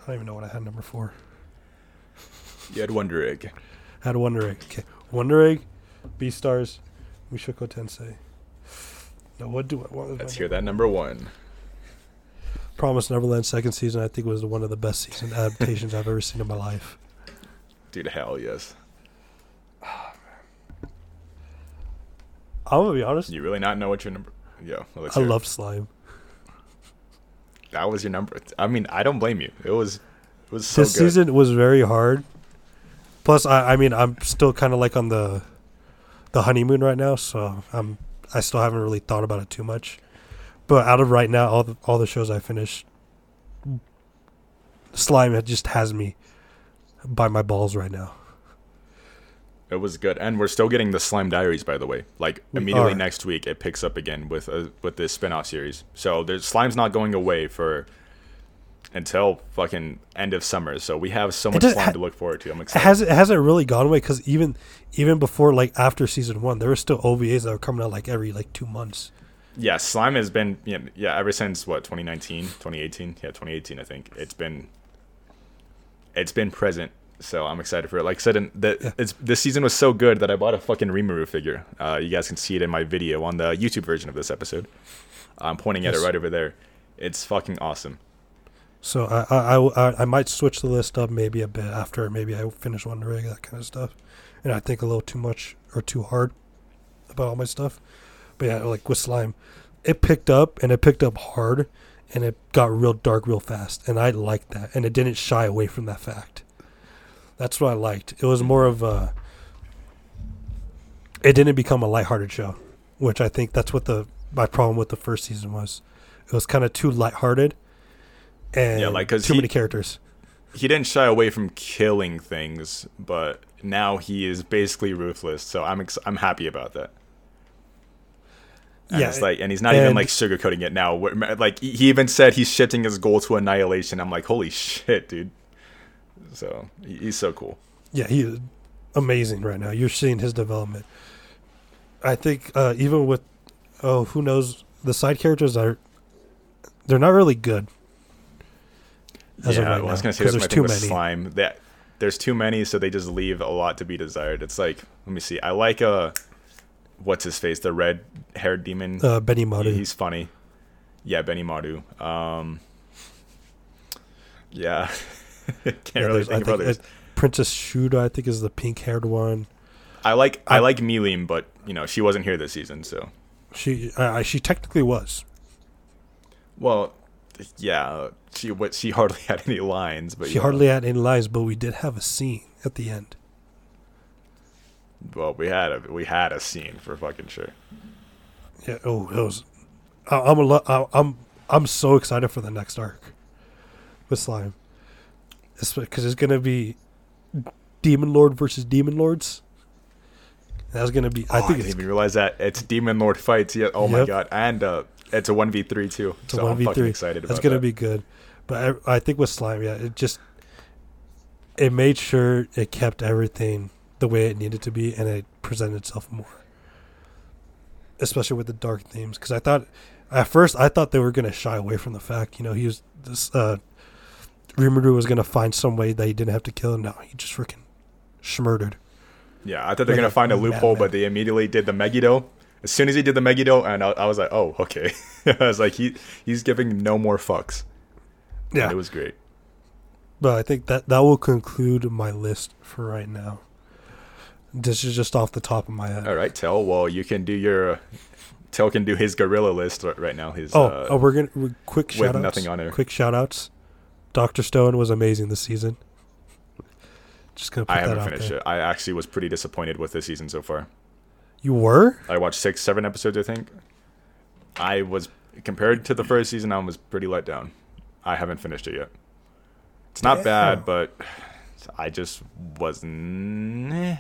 Speaker 2: I don't even know what I had number four.
Speaker 1: You had Wonder Egg.
Speaker 2: Had Wonder Egg. Okay. Wonder Egg, Beastars, Mushoku Tensei. Now what do I want?
Speaker 1: Let's hear that number one.
Speaker 2: Promise Neverland second season I think was one of the best season adaptations I've ever seen in my life.
Speaker 1: Dude, hell yes.
Speaker 2: I'm gonna be honest.
Speaker 1: You really not know what your number? Yeah, well,
Speaker 2: I love slime.
Speaker 1: that was your number. I mean, I don't blame you. It was, it was so
Speaker 2: this
Speaker 1: good.
Speaker 2: season was very hard. Plus, I, I mean, I'm still kind of like on the, the honeymoon right now, so I'm I still haven't really thought about it too much. But out of right now, all the all the shows I finished, slime just has me by my balls right now.
Speaker 1: It was good, and we're still getting the Slime Diaries, by the way. Like
Speaker 2: We
Speaker 1: immediately
Speaker 2: are.
Speaker 1: next week, it picks up again with a, with this spin-off series. So there's Slime's not going away for until fucking end of summer. So we have so much
Speaker 2: does-
Speaker 1: slime
Speaker 2: ha-
Speaker 1: to look forward to. I'm excited.
Speaker 2: hasn't it hasn't really gone away because even even before like after season one, there were still OVAs that were coming out like every like two months.
Speaker 1: Yeah, slime has been yeah, yeah ever since what 2019, 2018, yeah 2018 I think it's been it's been present. So I'm excited for it. Like I said, in the,
Speaker 2: Yeah.
Speaker 1: it's this season was so good that I bought a fucking Rimuru figure. Uh, you guys can see it in my video on the YouTube version of this episode. I'm pointing at it right over there. It's fucking awesome.
Speaker 2: So I I, I, I- I might switch the list up maybe a bit after maybe I finish one rig that kind of stuff, and I think a little too much or too hard about all my stuff. But yeah, like with slime, it picked up and it picked up hard, and it got real dark real fast, and I liked that, and it didn't shy away from that fact. That's what I liked. It was more of a. It didn't become a lighthearted show, which I think that's what the my problem with the first season was. It was kind of too lighthearted, and
Speaker 1: Yeah, like,
Speaker 2: too
Speaker 1: he-
Speaker 2: many characters.
Speaker 1: he didn't shy away from killing things, but now he is basically ruthless. So I'm ex- I'm happy about that. And
Speaker 2: Yeah,
Speaker 1: it's like, and he's not even like sugarcoating it now. Like he even said he's shifting his goal to annihilation. I'm like, holy shit, dude. So he's so cool.
Speaker 2: Yeah, he is amazing right now. You're seeing his development. I think uh, even with oh, who knows, the side characters are they're not really good. As of
Speaker 1: yeah,
Speaker 2: right
Speaker 1: well, I was gonna say
Speaker 2: there's too many.
Speaker 1: slime. That there's too many, so they just leave a lot to be desired. It's like, let me see. I like uh, what's his face, the red haired demon.
Speaker 2: Uh, Benny
Speaker 1: He-
Speaker 2: Madu.
Speaker 1: He's funny. Yeah, Benimaru. Um, yeah, can't
Speaker 2: Yeah,
Speaker 1: really
Speaker 2: there's- I
Speaker 1: think about
Speaker 2: think
Speaker 1: this.
Speaker 2: Princess Shuna, I think, is the pink haired one.
Speaker 1: I like I
Speaker 2: I-
Speaker 1: like Milim, but you know she wasn't here this season, so
Speaker 2: She, uh, she technically was.
Speaker 1: well, yeah, she what she hardly had any lines, but
Speaker 2: She hardly had any lines, but we did have a scene at the end.
Speaker 1: Well, we had a we had a scene for fucking sure.
Speaker 2: Yeah. Oh, it was. I, I'm a lo- I, I'm I'm so excited for the next arc with slime. Because it's gonna be Demon Lord versus Demon Lords. That's gonna be. I
Speaker 1: Oh,
Speaker 2: think
Speaker 1: didn't even realize that it's Demon Lord fights. Yeah. Oh my god, and uh, it's a one v three too.
Speaker 2: it's a
Speaker 1: so
Speaker 2: one
Speaker 1: I'm
Speaker 2: v
Speaker 1: fucking
Speaker 2: three.
Speaker 1: excited about
Speaker 2: That's gonna
Speaker 1: that.
Speaker 2: be good. But I, I think with slime, yeah, it just it made sure it kept everything the way it needed to be, and it presented itself more. Especially with the dark themes, because I thought at first I thought they were gonna shy away from the fact, you know, he was this uh, Rimuru was gonna find some way that he didn't have to kill him. No, he just freaking schmurdered.
Speaker 1: Yeah, I thought they're
Speaker 2: Like
Speaker 1: gonna find a loophole, but they immediately did the Megiddo. As soon as he did the Megiddo, and I, I was like, oh, okay. I was like, he he's giving no more fucks.
Speaker 2: Yeah,
Speaker 1: And it was great.
Speaker 2: But I think that that will conclude my list for right now. This is just off the top of my head.
Speaker 1: All right, Tell. Well, you can do your. Tell can do his gorilla list right now. His
Speaker 2: Oh,
Speaker 1: uh,
Speaker 2: oh, we're gonna we quick shout outs.
Speaker 1: nothing on there.
Speaker 2: Quick shout outs. Doctor Stone was amazing this season. Just gonna put
Speaker 1: I
Speaker 2: that
Speaker 1: haven't finished
Speaker 2: there.
Speaker 1: it. I actually was pretty disappointed with this season so far.
Speaker 2: You were?
Speaker 1: I watched six, seven episodes, I think. I was compared to the first season. I was pretty let down. I haven't finished it yet. It's not
Speaker 2: Damn.
Speaker 1: bad, but I just wasn't.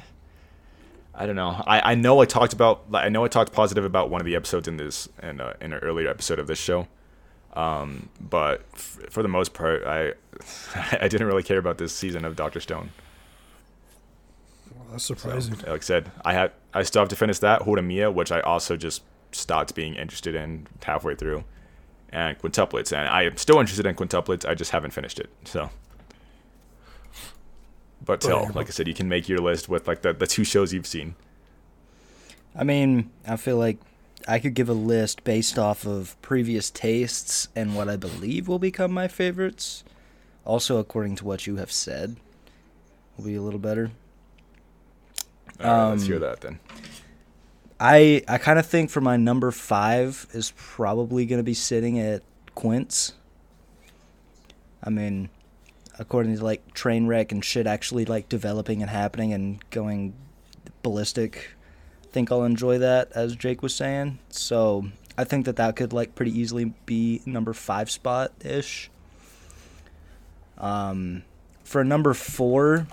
Speaker 1: I don't know. I, I know I talked about I know I talked positive about one of the episodes in this in uh, in an earlier episode of this show, um, but f- for the most part, I I didn't really care about this season of Doctor Stone.
Speaker 2: Well, that's
Speaker 1: So,
Speaker 2: surprising.
Speaker 1: like I said, I had I still have to finish that Horimiya, which I also just stopped being interested in halfway through, and quintuplets, and I am still interested in quintuplets. I just haven't finished it. So, but tell, like I said, you can make your list with like the, the two shows you've seen.
Speaker 3: I mean, I feel like I could give a list based off of previous tastes and what I believe will become my favorites. Also, according to what you have said, will be a little better.
Speaker 1: All right, let's
Speaker 3: Um,
Speaker 1: hear that then.
Speaker 3: I I kind of think for my number five is probably going to be sitting at Quince. I mean, according to like train wreck and shit actually like developing and happening and going ballistic, I think I'll enjoy that as Jake was saying. So I think that that could like pretty easily be number five spot ish. Um, for number four,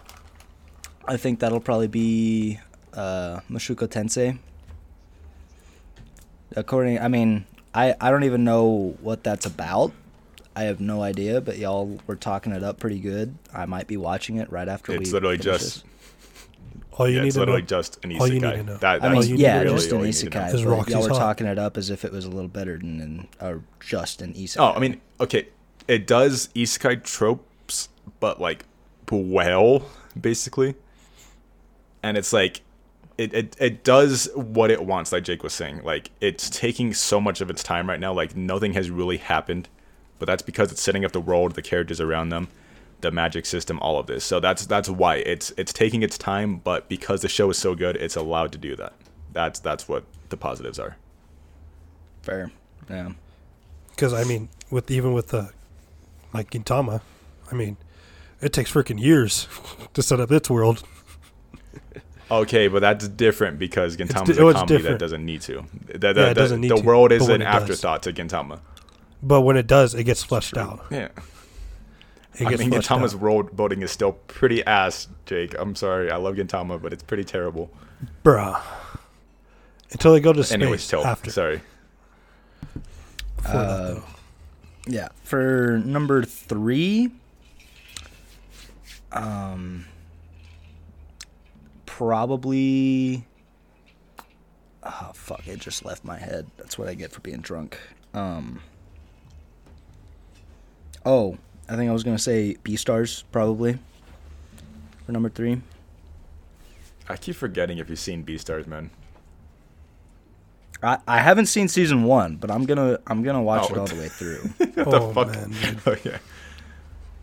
Speaker 3: I think that'll probably be uh, Mushoku Tensei. According, I mean, I I don't even know what that's about. I have no idea, but y'all were talking it up pretty good. I might be watching it right after we.
Speaker 1: It's literally
Speaker 3: finish
Speaker 1: just
Speaker 3: this.
Speaker 2: All you
Speaker 1: yeah,
Speaker 2: need
Speaker 1: it's literally
Speaker 2: know.
Speaker 1: just an
Speaker 2: all you need
Speaker 1: isekai.
Speaker 2: to know.
Speaker 1: That,
Speaker 3: I
Speaker 1: that's
Speaker 3: mean,
Speaker 2: you
Speaker 3: yeah,
Speaker 2: need to
Speaker 3: just an
Speaker 1: all you know.
Speaker 3: isekai.
Speaker 2: Is
Speaker 3: But
Speaker 2: Roxy's
Speaker 3: y'all were
Speaker 2: hot?
Speaker 3: talking it up as if it was a little better than, than or just an isekai.
Speaker 1: Oh, I mean, okay, it does isekai tropes, but like well, basically. And it's like it, it it does what it wants, like Jake was saying. Like it's taking so much of its time right now. Like nothing has really happened but that's because it's setting up the world, the characters around them, the magic system, all of this. So that's that's why it's it's taking its time, but because the show is so good, it's allowed to do that. That's that's what the positives are.
Speaker 3: Fair. Yeah.
Speaker 2: Because I mean, with even with the like Gintama, I mean, it takes freaking years to set up its world.
Speaker 1: Okay, but that's different because Gintama's
Speaker 2: di- oh,
Speaker 1: a
Speaker 2: it's
Speaker 1: comedy that doesn't need to. The, the,
Speaker 2: Yeah, it
Speaker 1: the-
Speaker 2: doesn't need
Speaker 1: the
Speaker 2: to,
Speaker 1: world is an
Speaker 2: it does.
Speaker 1: afterthought to Gintama.
Speaker 2: But when it does, it gets fleshed out.
Speaker 1: Yeah.
Speaker 2: It
Speaker 1: I
Speaker 2: gets
Speaker 1: mean,
Speaker 2: fleshed
Speaker 1: Gintama's
Speaker 2: out.
Speaker 1: world building is still pretty ass, Jake. I'm sorry. I love Gintama, but it's pretty terrible.
Speaker 2: bruh. Until they go to space
Speaker 1: Anyways, tell.
Speaker 2: after.
Speaker 1: Sorry.
Speaker 3: Uh. Yeah. For number three, um, probably. Oh fuck! It just left my head. That's what I get for being drunk. Um. Oh, I think I was gonna say Beastars probably. For number three.
Speaker 1: I keep forgetting if you've seen Beastars, man.
Speaker 3: I, I haven't seen season one, but I'm gonna I'm gonna watch
Speaker 1: Oh,
Speaker 3: it all
Speaker 1: what
Speaker 3: the way through.
Speaker 1: what
Speaker 2: Oh,
Speaker 1: the fuck?
Speaker 2: man, dude.
Speaker 1: okay.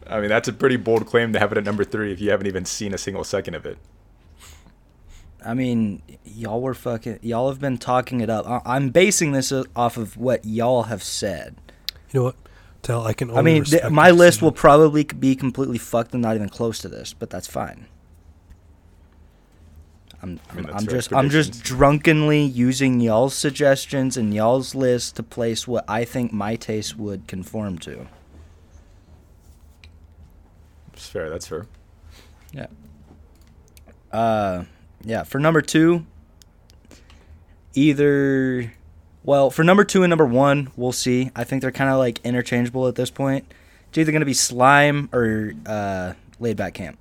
Speaker 1: I mean, that's a pretty bold claim to have it at number three if you haven't even seen a single second of it.
Speaker 3: I mean, y'all were fucking. Y'all have been talking it up. I, I'm basing this off of what y'all have said.
Speaker 2: You know what? Tell I can. Only
Speaker 3: I mean, th- my list
Speaker 2: decision.
Speaker 3: will probably be completely fucked and not even close to this, but that's fine. I'm,
Speaker 1: I mean,
Speaker 3: I'm, I'm just I'm just drunkenly using y'all's suggestions and y'all's list to place what I think my taste would conform to.
Speaker 1: It's fair. That's fair.
Speaker 3: Yeah. Uh, yeah. For number two, either, well, for number two and number one, we'll see. I think they're kind of like interchangeable at this point. It's either gonna be slime or uh, laid back camp.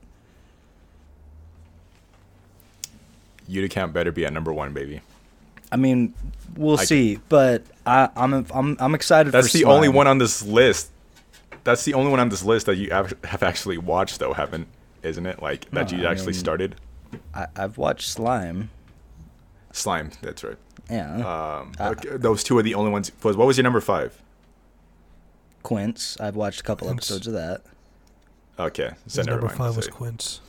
Speaker 1: Yuru Camp better be at number one, baby.
Speaker 3: I mean, we'll
Speaker 1: I-
Speaker 3: see, but I, I'm I'm I'm excited.
Speaker 1: That's the only one on this list. That's the only one on this list that you have, have actually watched, though, haven't? Isn't it? Like that
Speaker 3: No,
Speaker 1: you
Speaker 3: I
Speaker 1: actually
Speaker 3: mean-
Speaker 1: started.
Speaker 3: I, I've watched Slime.
Speaker 1: Slime. That's right.
Speaker 3: Yeah,
Speaker 1: Um,
Speaker 3: Uh,
Speaker 1: those two are the only ones. What was your number five?
Speaker 3: Quince. I've watched a couple
Speaker 2: Quince.
Speaker 3: episodes of that.
Speaker 1: Okay, so
Speaker 2: His number
Speaker 1: mind.
Speaker 2: five was Quince.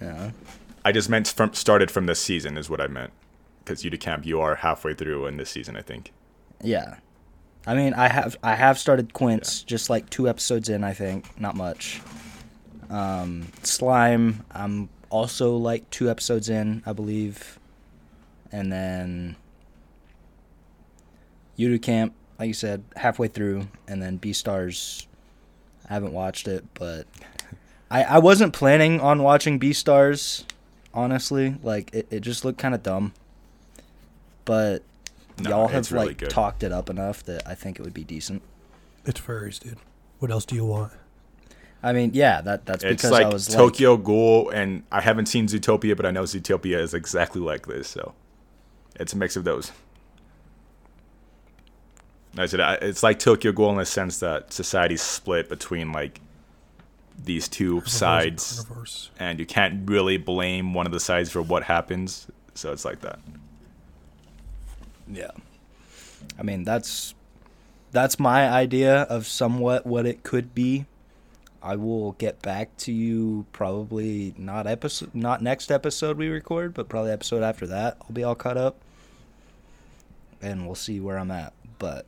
Speaker 3: Yeah.
Speaker 1: I just meant from started from this season is what I meant. Because Yuru Camp, you are halfway through in this season, I think.
Speaker 3: Yeah. I mean, I have I have started Quince just like two episodes in, I think, not much. Um, Slime, I'm also like two episodes in, I believe, and then Yuru Camp, like you said, halfway through, and then Beastars. I haven't watched it, but I I wasn't planning on watching Beastars, honestly. Like it, it just looked kind of dumb, but
Speaker 1: No,
Speaker 3: y'all have
Speaker 1: really
Speaker 3: like
Speaker 1: good.
Speaker 3: talked it up enough that I think it would be decent.
Speaker 2: It's furries, dude. What else do you want?
Speaker 3: I mean, yeah, that that's
Speaker 1: It's
Speaker 3: because
Speaker 1: like
Speaker 3: I was
Speaker 1: Tokyo Ghoul, and I haven't seen Zootopia, but I know Zootopia is exactly like this. So it's a mix of those. I said it's like Tokyo Ghoul in the sense that society's split between like these two sides,
Speaker 2: Carnivores.
Speaker 1: and you can't really blame one of the sides for what happens. So it's like that.
Speaker 3: yeah. I mean, that's that's my idea of somewhat what it could be. I will get back to you probably not episode not next episode we record, but probably episode after that. I'll be all caught up. And we'll see where I'm at. But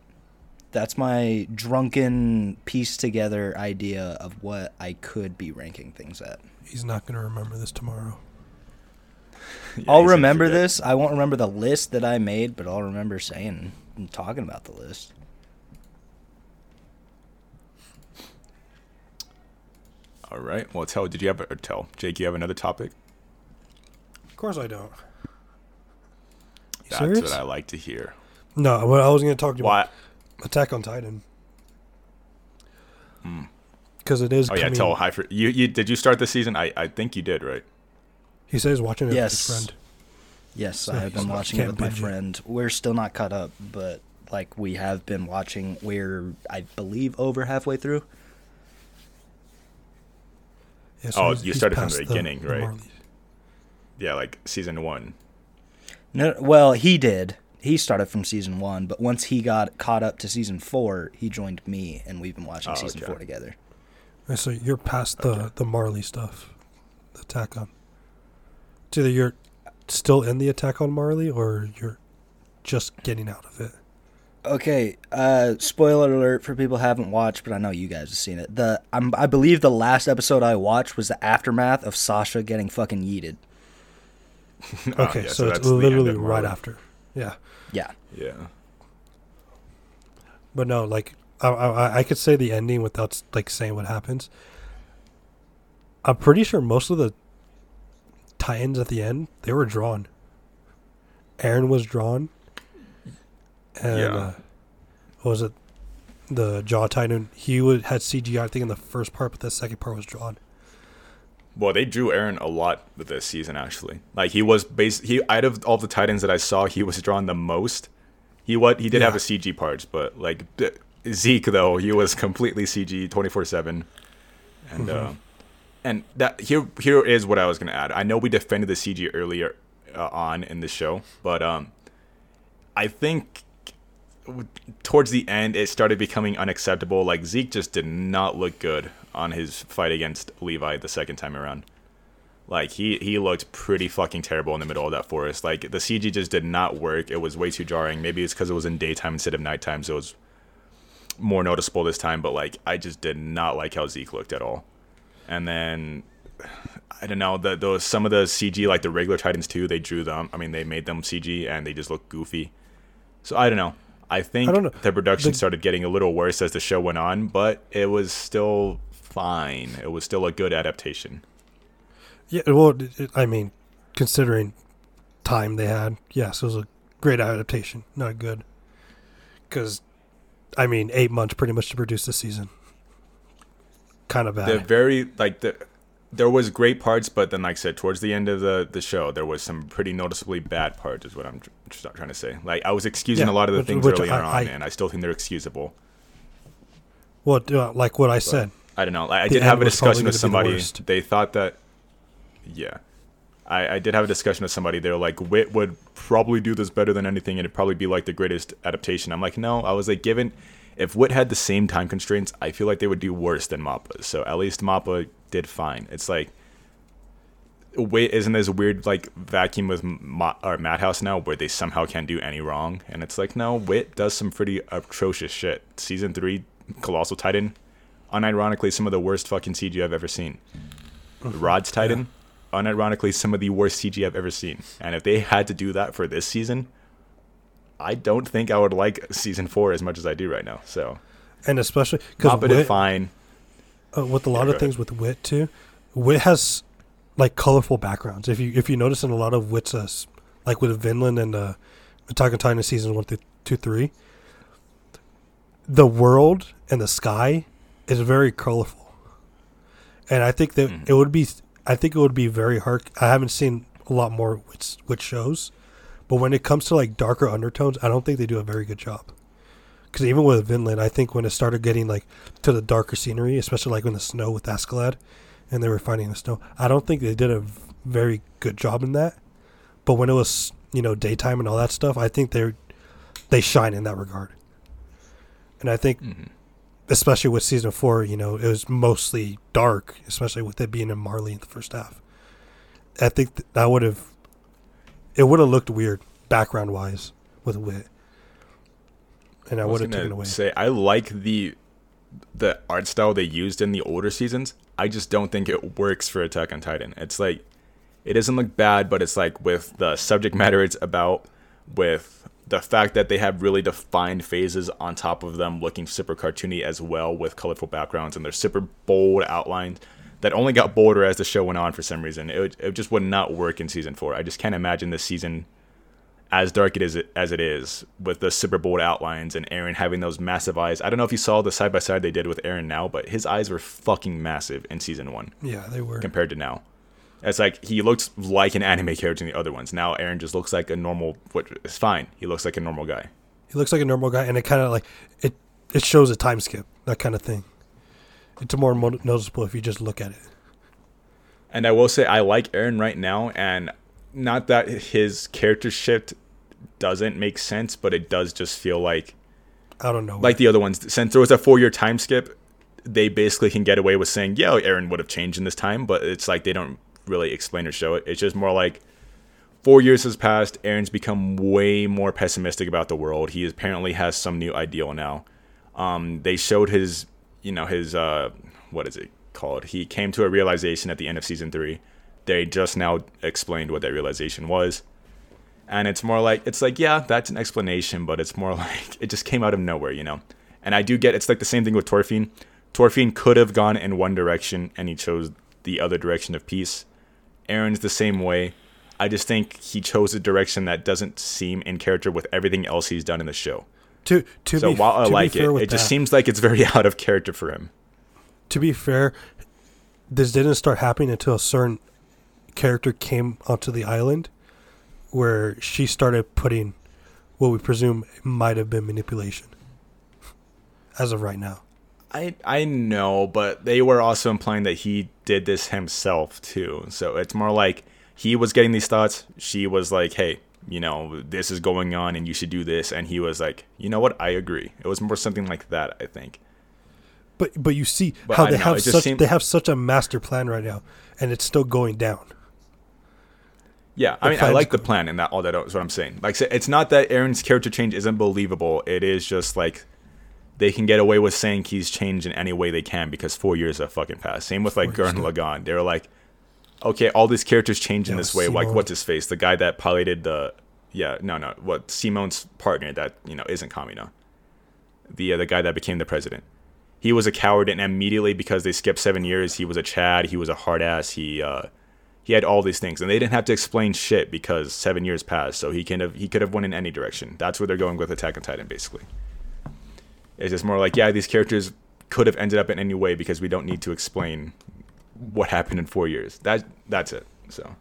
Speaker 3: that's my drunken piece together idea of what I could be ranking things at.
Speaker 2: He's not gonna remember this tomorrow.
Speaker 1: Yeah,
Speaker 3: I'll remember this. I won't remember the list that I made, but I'll remember saying and talking about the list.
Speaker 1: All right. Well, tell. Did you have a tell Jake? You have another topic?
Speaker 2: Of course I don't. You
Speaker 1: That's
Speaker 2: serious?
Speaker 1: what I like to hear.
Speaker 2: No, well, I was gonna talk to you
Speaker 1: Why?
Speaker 2: about Attack on Titan. Hmm. Because it is.
Speaker 1: Oh yeah,
Speaker 2: coming-
Speaker 1: tell high for you. You did you start the season? I I think you did, right?
Speaker 2: He says watching it
Speaker 3: Yes.
Speaker 2: with his friend.
Speaker 3: Yes,
Speaker 2: So
Speaker 3: I have been
Speaker 2: not-
Speaker 3: watching it
Speaker 2: can't
Speaker 3: with my
Speaker 2: binge it.
Speaker 3: friend. We're still not caught up, but like we have been watching. We're I believe over halfway through.
Speaker 2: Yeah,
Speaker 1: Oh,
Speaker 2: he's-
Speaker 1: you
Speaker 2: he's
Speaker 1: started from
Speaker 2: past
Speaker 1: the beginning, right?
Speaker 2: Marleys.
Speaker 1: Yeah, like season one.
Speaker 3: No, well, he did, he started from season one, but once he got caught up to season four, he joined me, and we've been watching
Speaker 1: Oh,
Speaker 3: season
Speaker 1: okay.
Speaker 3: four together.
Speaker 2: And so you're past the the Marley stuff, the attack on. It's either you're still in the attack on Marley or you're just getting out of it.
Speaker 3: Okay, uh, spoiler alert for people who haven't watched, but I know you guys have seen it. The I'm, I believe the last episode I watched was the aftermath of Sasha getting fucking yeeted.
Speaker 1: Oh,
Speaker 2: Okay,
Speaker 1: yeah,
Speaker 2: so, it's
Speaker 1: that's the end
Speaker 2: literally right after. Yeah,
Speaker 3: Yeah,
Speaker 1: Yeah.
Speaker 2: but no, like I, I I could say the ending without like saying what happens. I'm pretty sure most of the Titans at the end they were drawn. Eren was drawn, and
Speaker 1: Yeah.
Speaker 2: uh, what was it? The Jaw Titan. He would had CGI. I think in the first part, but the second part was drawn.
Speaker 1: Well, they drew Eren a lot with this season, actually. Like he was base. He out of all the Titans that I saw, he was drawn the most. He what he did have a CG parts, but like d- Zeke though, he was completely CG twenty four seven, and uh, and that here here is what I was gonna add. I know we defended the CG earlier uh, on in the show, but um, I think towards the end it started becoming unacceptable. Like Zeke just did not look good on his fight against Levi the second time around. Like he he looked pretty fucking terrible in the middle of that forest. Like the CG just did not work. It was way too jarring. Maybe it's because it was in daytime instead of nighttime, so it was more noticeable this time. But like I just did not like how Zeke looked at all. And then I don't know the those some of the CG like the regular Titans too. They drew them. I mean they made them CG and they just look goofy. So I don't know. I think
Speaker 2: I
Speaker 1: the production
Speaker 2: The-
Speaker 1: started getting a little worse as the show went on, but it was still fine. It was still a good adaptation.
Speaker 2: Yeah, well, it, I mean, considering time they had, yes, it was a great adaptation. Not good, because I mean, eight months pretty much to produce the season. Kind of bad.
Speaker 1: very like the there was great parts, but then like I said, towards the end of the the show, there was some pretty noticeably bad parts. Is what I'm trying to say. Like I was excusing
Speaker 2: Yeah,
Speaker 1: a lot of the
Speaker 2: which-
Speaker 1: things
Speaker 2: which
Speaker 1: earlier
Speaker 2: I-
Speaker 1: on,
Speaker 2: I-
Speaker 1: and I still think they're excusable.
Speaker 2: well, uh, like what I said,
Speaker 1: I don't know. Like, I did have a discussion with
Speaker 2: gonna the
Speaker 1: somebody. They thought that, yeah, I, I did have a discussion with somebody. They were like, "Wit would probably do this better than anything, and it'd probably be like the greatest adaptation." I'm like, no. I was like, given if Wit had the same time constraints, I feel like they would do worse than Mappa. So at least Mappa did fine. It's like. Wait, isn't this a weird like vacuum with Ma- or Madhouse now where they somehow can't do any wrong? And it's like, no, Wit does some pretty atrocious shit. Season three, Colossal Titan, unironically some of the worst fucking CG I've ever seen. Rod's Titan, unironically some of the worst CG I've ever seen. And if they had to do that for this season, I don't think I would like season four as much as I do right now. So
Speaker 2: and especially because
Speaker 1: did fine.
Speaker 2: uh, with a lot
Speaker 1: Yeah,
Speaker 2: of things with Wit too, Wit has like colorful backgrounds. If you if you notice in a lot of Wit's, uh, like with Vinland and uh, Attack on Titan seasons one through two, three, the world and the sky is very colorful, and I think that
Speaker 1: Mhm.
Speaker 2: it would be. I think it would be very hard. I haven't seen a lot more Wit's Wit shows, but when it comes to like darker undertones, I don't think they do a very good job. Because even with Vinland, I think when it started getting like to the darker scenery, especially like in the snow with Askeladd, and they were fighting in the snow, I don't think they did a very good job in that. But when it was you know daytime and all that stuff, I think they they shine in that regard. And I think,
Speaker 1: Mhm.
Speaker 2: Especially with season four, you know, it was mostly dark, especially with it being in Marley in the first half. I think th- that would have it would have looked weird background wise with Wit. And I,
Speaker 1: was
Speaker 2: would have taken away.
Speaker 1: Say I like the the art style they used in the older seasons. I just don't think it works for Attack on Titan. It's like it doesn't look bad, but it's like with the subject matter it's about, with the fact that they have really defined phases on top of them looking super cartoony as well with colorful backgrounds and they're super bold outlines that only got bolder as the show went on for some reason. It, would- it just would not work in season four. I just can't imagine this season as dark it is as it is with the super bold outlines and Eren having those massive eyes. I don't know if you saw the side by side they did with Eren now, but his eyes were fucking massive in season one
Speaker 2: Yeah, they were.
Speaker 1: compared to now. It's like he looks like an anime character in the other ones. Now Eren just looks like a normal. What it's fine. He looks like a normal guy.
Speaker 2: He looks like a normal guy, and it kind of like it. It shows a time skip, that kind of thing. It's more mo- noticeable if you just look at it.
Speaker 1: And I will say I like Eren right now, and not that his character shift doesn't make sense, but it does just feel like
Speaker 2: I don't know.
Speaker 1: like the other ones. Since there was a four year time skip, they basically can get away with saying, "Yeah, Eren would have changed in this time," but it's like they don't really explain or show it. It's just more like four years has passed. Eren's become way more pessimistic about the world. He apparently has some new ideal now. Um, they showed his, you know, his uh, what is it called? He came to a realization at the end of season three. They just now explained what that realization was. And it's more like it's like yeah, that's an explanation, but it's more like it just came out of nowhere, you know. And I do get it's like the same thing with Thorfinn. Thorfinn could have gone in one direction and he chose the other direction of peace. Eren's the same way. I just think he chose a direction that doesn't seem in character with everything else he's done in the show.
Speaker 2: to to
Speaker 1: So
Speaker 2: be
Speaker 1: while I
Speaker 2: to
Speaker 1: like
Speaker 2: fair
Speaker 1: it, it just
Speaker 2: that-
Speaker 1: seems like it's very out of character for him.
Speaker 2: to be fair, this didn't start happening until a certain character came onto the island, where she started putting what we presume might have been manipulation. As of right now,
Speaker 1: I I know, but they were also implying that he did this himself too. So it's more like he was getting these thoughts. She was like, "Hey, you know, this is going on, and you should do this." And he was like, "You know what? I agree." It was more something like that. I think.
Speaker 2: but but you see
Speaker 1: But
Speaker 2: how they
Speaker 1: know,
Speaker 2: have such
Speaker 1: seemed-
Speaker 2: they have such a master plan right now, and it's still going down.
Speaker 1: Yeah, I mean, I like the plan and that all that is what I'm saying. Like, it's not that Eren's character change isn't believable. It is just like they can get away with saying he's changed in any way they can because four years have fucking passed. Same with like Gurren. Lagann. They were like, okay, all these characters change in
Speaker 2: Yeah,
Speaker 1: this way. Like, what's his face? The guy that piloted the, yeah, no, no, what Simon's partner that you know isn't Kamina, the uh, the guy that became the president. He was a coward, and immediately because they skipped seven years, he was a Chad. He was a hard ass. He uh, he had all these things, and they didn't have to explain shit because seven years passed. So he can have he could have went in any direction. That's where they're going with Attack on Titan, basically. It's just more like, yeah, these characters could have ended up in any way because we don't need to explain what happened in four years. That that's it. So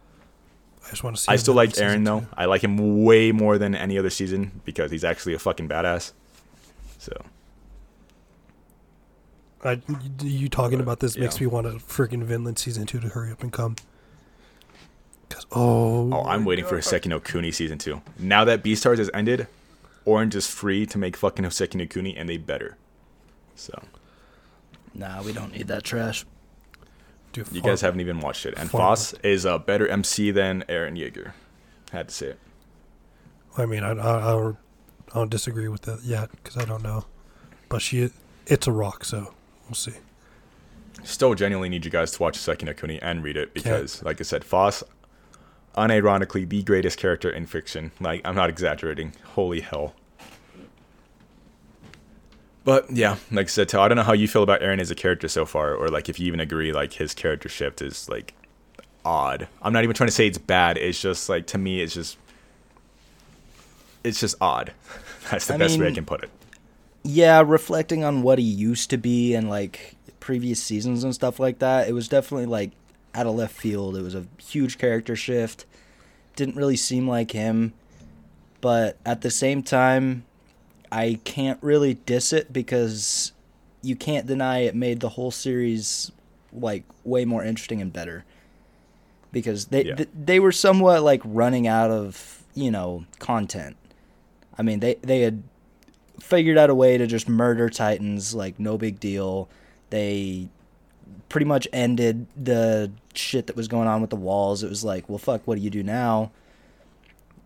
Speaker 2: I just want to see.
Speaker 1: I still like Eren though. I like him way more than any other season because he's actually a fucking badass. So
Speaker 2: I, you talking about this makes me want a freaking Vinland season two to hurry up and come. 'Cause- oh,
Speaker 1: Oh, I'm waiting for Houseki no Kuni season two. Now that Beastars has ended, Orange is free to make fucking Houseki no Kuni, and they better. So
Speaker 3: Nah, we don't need that trash.
Speaker 2: dude,
Speaker 1: you guys haven't even watched it, and Phos is a better MC than Eren Yeager. Had to say it.
Speaker 2: I mean, I, I, I, don't, I don't disagree with that yet because I don't know, but she, it's a rock, so we'll see.
Speaker 1: Still, genuinely need you guys to watch Houseki no Kuni and read it because, like I said, Phos, unironically, the greatest character in fiction. Like I'm not exaggerating. Holy hell. But yeah, like I said, Tal, I don't know how you feel about Eren as a character so far, or like if you even agree like his character shift is like odd. I'm not even trying to say it's bad. It's just like to me, it's just it's just odd. That's the
Speaker 3: I
Speaker 1: best way I can put it.
Speaker 3: Yeah, reflecting on what he used to be and like previous seasons and stuff like that, it was definitely like out of left field. It was a huge character shift. Didn't really seem like him. But at the same time, I can't really diss it because you can't deny it made the whole series like way more interesting and better. Because they
Speaker 1: Yeah.
Speaker 3: th- they were somewhat like running out of, you know, content. I mean, they they had figured out a way to just murder Titans, like no big deal. They pretty much ended the shit that was going on with the walls. It was like, well, fuck, what do you do now?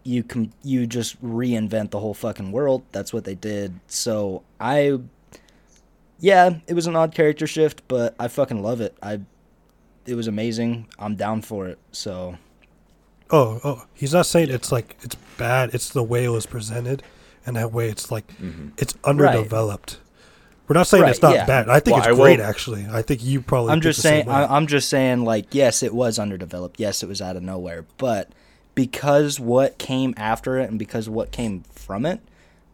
Speaker 3: You com- you just reinvent the whole fucking world. That's what they did. So I, yeah, it was an odd character shift, but I fucking love it. I, it was amazing. I'm down for it. So
Speaker 2: Oh, oh, he's not saying it's like it's bad. It's the way it was presented, and that way it's like
Speaker 1: Mm-hmm.
Speaker 2: it's underdeveloped. We're not saying it's not
Speaker 3: yeah.
Speaker 2: bad. I think
Speaker 1: Well,
Speaker 2: it's
Speaker 1: I
Speaker 2: great,
Speaker 1: will-
Speaker 2: actually. I think you probably.
Speaker 3: I'm just saying. I, I'm just saying. Like, yes, it was underdeveloped. Yes, it was out of nowhere. But because what came after it and because what came from it,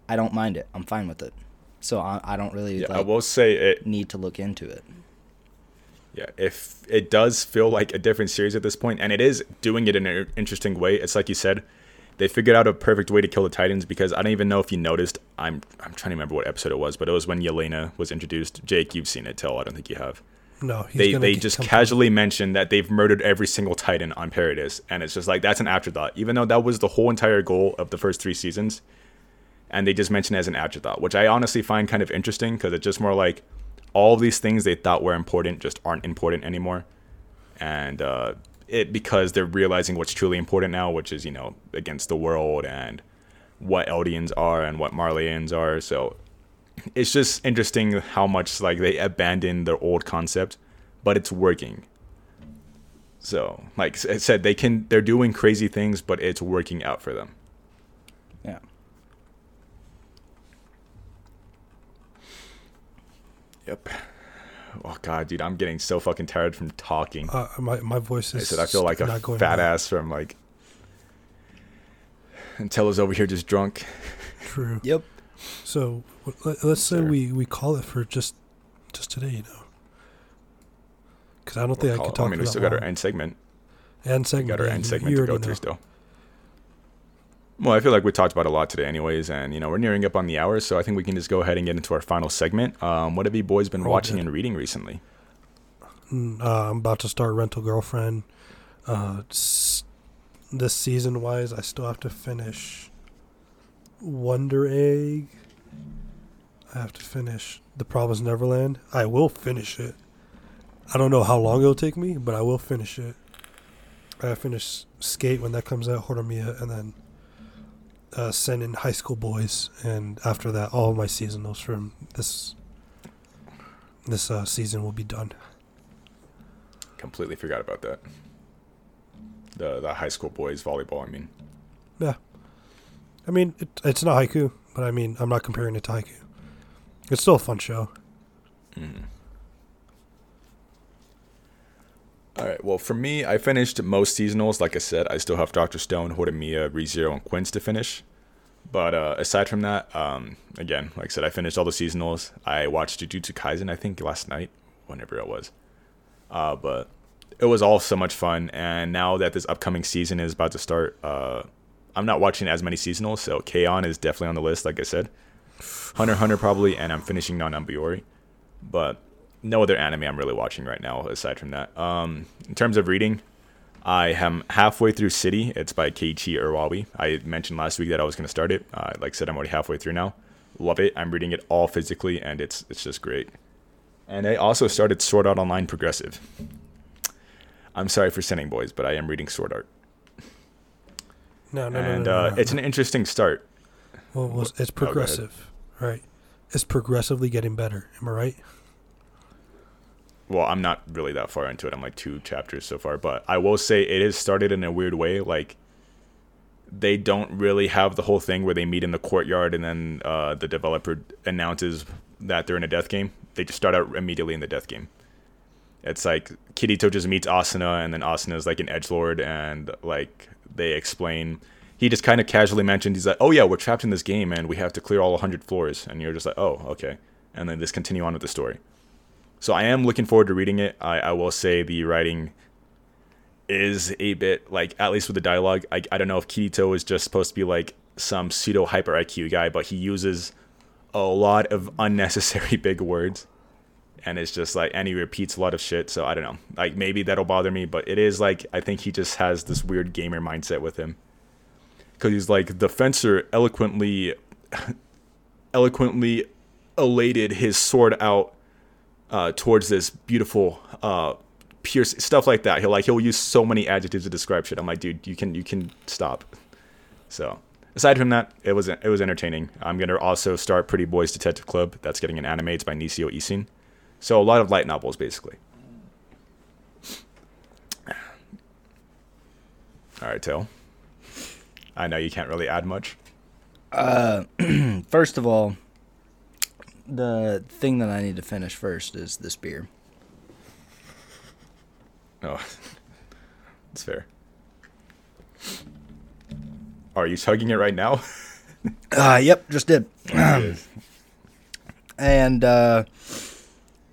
Speaker 3: I don't mind it. I'm fine with it. So I, I don't really
Speaker 1: Yeah, I will say it
Speaker 3: need to look into it.
Speaker 1: Yeah, if it does feel like a different series at this point, and it is doing it in an interesting way. It's like you said, they figured out a perfect way to kill the Titans because I don't even know if you noticed. I'm I'm trying to remember what episode it was, but it was when Yelena was introduced. Jake, you've seen it. Tell I don't think you have.
Speaker 2: No, he's
Speaker 1: they they just
Speaker 2: come-
Speaker 1: casually mentioned that they've murdered every single Titan on Paradis, and it's just like that's an afterthought, even though that was the whole entire goal of the first three seasons, and they just mention it as an afterthought, which I honestly find kind of interesting because it's just more like all these things they thought were important just aren't important anymore, and uh, it because they're realizing what's truly important now, which is you know against the world and what Eldians are and what Marleyans are, so it's just interesting how much like they abandon their old concept, but it's working. So, like I said, they can they're doing crazy things, but it's working out for them.
Speaker 3: Yeah.
Speaker 1: Yep. Oh god, dude, I'm getting so fucking tired from talking.
Speaker 2: Uh, my my voice is.
Speaker 1: I
Speaker 2: is.
Speaker 1: said I feel like a
Speaker 2: not
Speaker 1: fat
Speaker 2: well.
Speaker 1: ass from like. And Tella's over here just drunk.
Speaker 2: True.
Speaker 3: Yep.
Speaker 2: So let, let's say
Speaker 1: Sir.
Speaker 2: we we call it for just just today, you know. Because I don't think I
Speaker 1: Call
Speaker 2: can
Speaker 1: it-
Speaker 2: talk.
Speaker 1: I mean, we still got our end segment.
Speaker 2: end segment.
Speaker 1: We
Speaker 2: segment.
Speaker 1: got our
Speaker 2: yeah,
Speaker 1: end segment to
Speaker 2: already
Speaker 1: go
Speaker 2: know.
Speaker 1: through still. Well, I feel like we talked about a lot today, anyways, and you know we're nearing up on the hour, so I think we can just go ahead and get into our final segment. Um, what have you boys been
Speaker 2: We're
Speaker 1: watching and reading recently?
Speaker 2: Mm, Uh, I'm about to start Rental Girlfriend. Uh, s- this season wise, I still have to finish Wonder Egg. I have to finish The Promised Neverland. I will finish it. I don't know how long it'll take me, but I will finish it. I finish Skate when that comes out, Horimiya, and then uh, send in High School Boys, and after that, all of my seasonals from this this uh, season will be done.
Speaker 1: Completely forgot about that. The the high school boys volleyball. I mean,
Speaker 2: Yeah. I mean, it, it's not Haikyuu, but I mean, I'm not comparing it to Haikyuu. It's still a fun show.
Speaker 1: Mm. All right. Well, for me, I finished most seasonals. Like I said, I still have Doctor Stone, Horimiya, ReZero, and Quince to finish. But uh, aside from that, um, again, like I said, I finished all the seasonals. I watched Jujutsu Kaisen, I think, last night, whenever it was. Uh, but it was all so much fun. And now that this upcoming season is about to start, uh, I'm not watching as many seasonals. So K-On! is definitely on the list, like I said. Hunter Hunter probably, and I'm finishing Non. But no other anime I'm really watching right now aside from that. Um, in terms of reading, I am halfway through City. It's by Keiichi Arawi. I mentioned last week that I was going to start it. Uh, like I said, I'm already halfway through now. Love it. I'm reading it all physically, and it's it's just great. And I also started Sword Art Online Progressive. I'm sorry for sending boys, but I am reading Sword Art,
Speaker 2: No, no,
Speaker 1: and
Speaker 2: no, no, no,
Speaker 1: uh,
Speaker 2: no.
Speaker 1: it's an interesting start.
Speaker 2: well, it's
Speaker 1: Oh,
Speaker 2: progressive, right? It's progressively getting better. Am I right?
Speaker 1: Well, I'm not really that far into it. I'm like two chapters so far, but I will say it is started in a weird way. Like they don't really have the whole thing where they meet in the courtyard and then uh, the developer announces that they're in a death game. They just start out immediately in the death game. It's like Kirito just meets Asuna, and then Asuna is like an edge lord, and like they explain. He just kind of casually mentioned he's like, "Oh yeah, we're trapped in this game, and we have to clear all 100 floors," and you're just like, "Oh okay," and then just continue on with the story. So I am looking forward to reading it. I, I will say the writing is a bit like at least with the dialogue. I, I don't know if Kirito is just supposed to be like some pseudo hyper IQ guy, but he uses a lot of unnecessary big words. And it's just like and he repeats a lot of shit, so I don't know. Like maybe that'll bother me, but it is like I think he just has this weird gamer mindset with him. Cause he's like the fencer eloquently eloquently elated his sword out uh, towards this beautiful uh, pierce stuff like that. He'll like he'll use so many adjectives to describe shit. I'm like, dude, you can you can stop. So aside from that, it was it was entertaining. I'm gonna also start Pretty Boys Detective Club. That's getting an anime. It's by Nisio Isin. So a lot of light novels basically. All right, Tail. I know you can't really add much.
Speaker 3: Uh, first of all, the thing that I need to finish first is this beer.
Speaker 1: Oh, it's fair. Are you chugging it right now?
Speaker 3: Uh, yep, just did. and uh,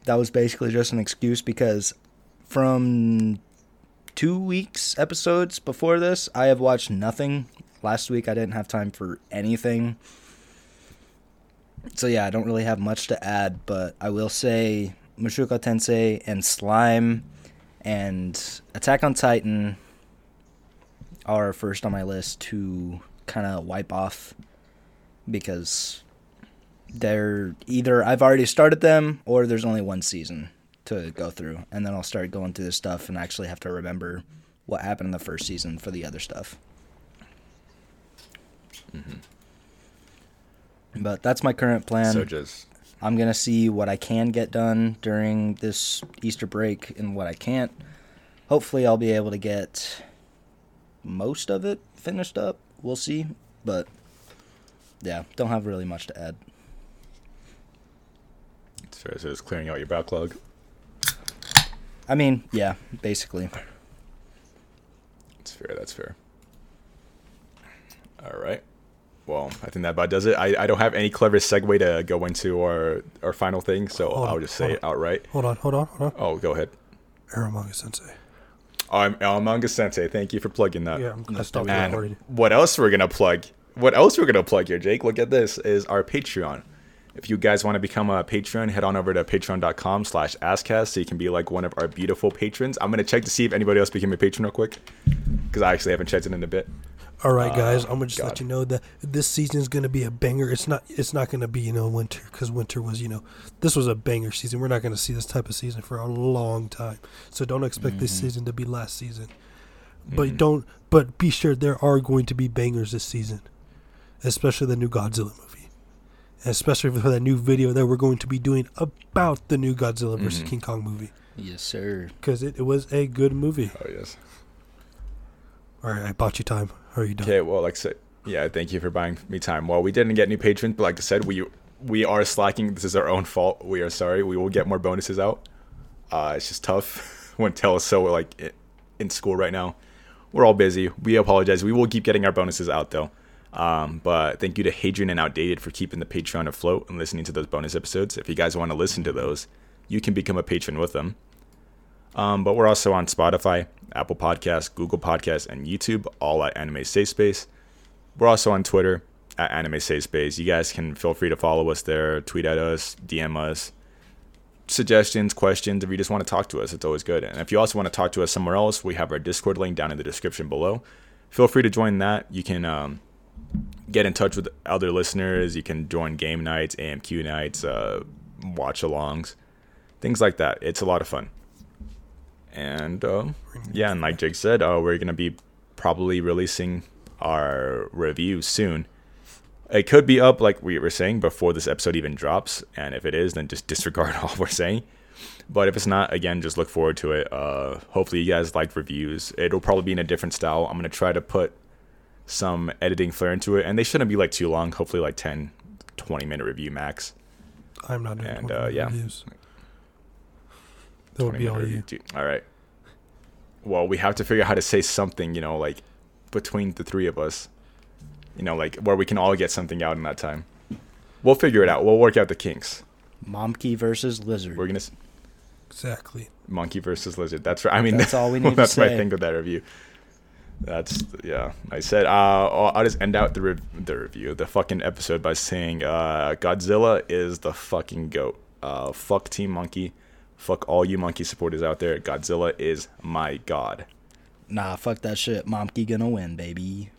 Speaker 3: that was basically just an excuse because from two weeks episodes before this, I have watched nothing. Last week, I didn't have time for anything. So yeah, I don't really have much to add, but I will say Mushoku Tensei and Slime and Attack on Titan are first on my list to kind of wipe off because they're either I've already started them or there's only one season to go through and then I'll start going through this stuff and actually have to remember what happened in the first season for the other stuff. Mm-hmm. But that's my current plan.
Speaker 1: so just
Speaker 3: I'm gonna see what I can get done during this Easter break and what I can't. Hopefully, I'll be able to get most of it finished up. We'll see, but yeah, don't have really much to add.
Speaker 1: so just clearing out your backlog.
Speaker 3: I mean, yeah, basically.
Speaker 1: That's fair. That's fair. All right. Well, I think that about does it. I, I don't have any clever segue to go into our our final thing, so
Speaker 2: Hold
Speaker 1: I'll just say it outright.
Speaker 2: Hold on, hold on, hold on.
Speaker 1: Oh, go ahead.
Speaker 2: Eromanga Sensei.
Speaker 1: I'm Almanga Sensei. Thank you for plugging that.
Speaker 2: Yeah, I'm glad I
Speaker 3: Yes,
Speaker 2: stopped
Speaker 3: there we
Speaker 1: And what else we're gonna plug? What else we're gonna plug here, Jake? Look at this. Is our Patreon. If you guys want to become a patron, head on over to patreon.com slash askcast so you can be like one of our beautiful patrons. I'm gonna check to see if anybody else became a patron real quick. Because I actually haven't checked it in a bit.
Speaker 2: All right, guys. I'm gonna just
Speaker 1: God.
Speaker 2: let you know that this season is gonna be a banger. It's not. It's not gonna be you know winter because winter was you know this was a banger season. We're not gonna see this type of season for a long time. So don't expect this season to be last season. But don't. But be sure there are going to be bangers this season, especially the new Godzilla movie, and especially for that new video that we're going to be doing about the new Godzilla versus
Speaker 1: Mhm.
Speaker 2: King Kong movie
Speaker 3: Yes, sir.
Speaker 2: because it, it was a good movie.
Speaker 1: Oh yes.
Speaker 2: All right, I bought you time. Are you done?
Speaker 1: Okay, well, like said, yeah, thank you for buying me time. Well, we didn't get new patrons, but like I said, we we are slacking. This is our own fault. We are sorry. We will get more bonuses out. Uh, it's just tough when Tell is so like in school right now. We're all busy. We apologize. We will keep getting our bonuses out though. Um, but thank you to Hadrian and Outdated for keeping the Patreon afloat and listening to those bonus episodes. If you guys want to listen to those, you can become a patron with them. Um, but we're also on Spotify, Apple Podcasts, Google Podcasts, and YouTube, all at Anime Safe Space. We're also on Twitter at Anime Safe Space. You guys can feel free to follow us there, tweet at us, DM us, suggestions, questions. If you just want to talk to us, it's always good. And if you also want to talk to us somewhere else, we have our Discord link down in the description below. Feel free to join that. You can um, get in touch with other listeners. You can join game nights, AMQ nights, uh, watch alongs, things like that. It's a lot of fun. And uh, yeah, and like Jake said, uh, we're gonna be probably releasing our review soon. It could be up, like we were saying, before this episode even drops. And if it is, then just disregard all we're saying. But if it's not, again, just look forward to it. Uh, hopefully, you guys like reviews. It'll probably be in a different style. I'm gonna try to put some editing flair into it, and they shouldn't be like too long. Hopefully, like 10, 20 minute review max.
Speaker 2: I'm not doing
Speaker 1: And,
Speaker 2: 20
Speaker 1: uh, yeah.
Speaker 2: reviews. That would
Speaker 1: 20
Speaker 2: be all
Speaker 1: minute
Speaker 2: you.
Speaker 1: review. Dude, All right. Well, we have to figure out how to say something, you know, like between the three of us, you know, like where we can all get something out in that time. We'll figure it out. We'll work out the kinks.
Speaker 3: Monkey versus Lizard.
Speaker 1: We're gonna s-
Speaker 2: Exactly.
Speaker 1: monkey versus lizard. That's right. I mean,
Speaker 3: That's all we need to say.
Speaker 1: that's my
Speaker 3: say.
Speaker 1: thing with that review. That's yeah. I said uh, I'll, I'll just end out the rev- the review, the fucking episode by saying uh, Godzilla is the fucking goat. Uh, fuck Team Monkey. Fuck all you monkey supporters out there. Godzilla is my god.
Speaker 3: Nah, fuck that shit. Momkey gonna win, baby.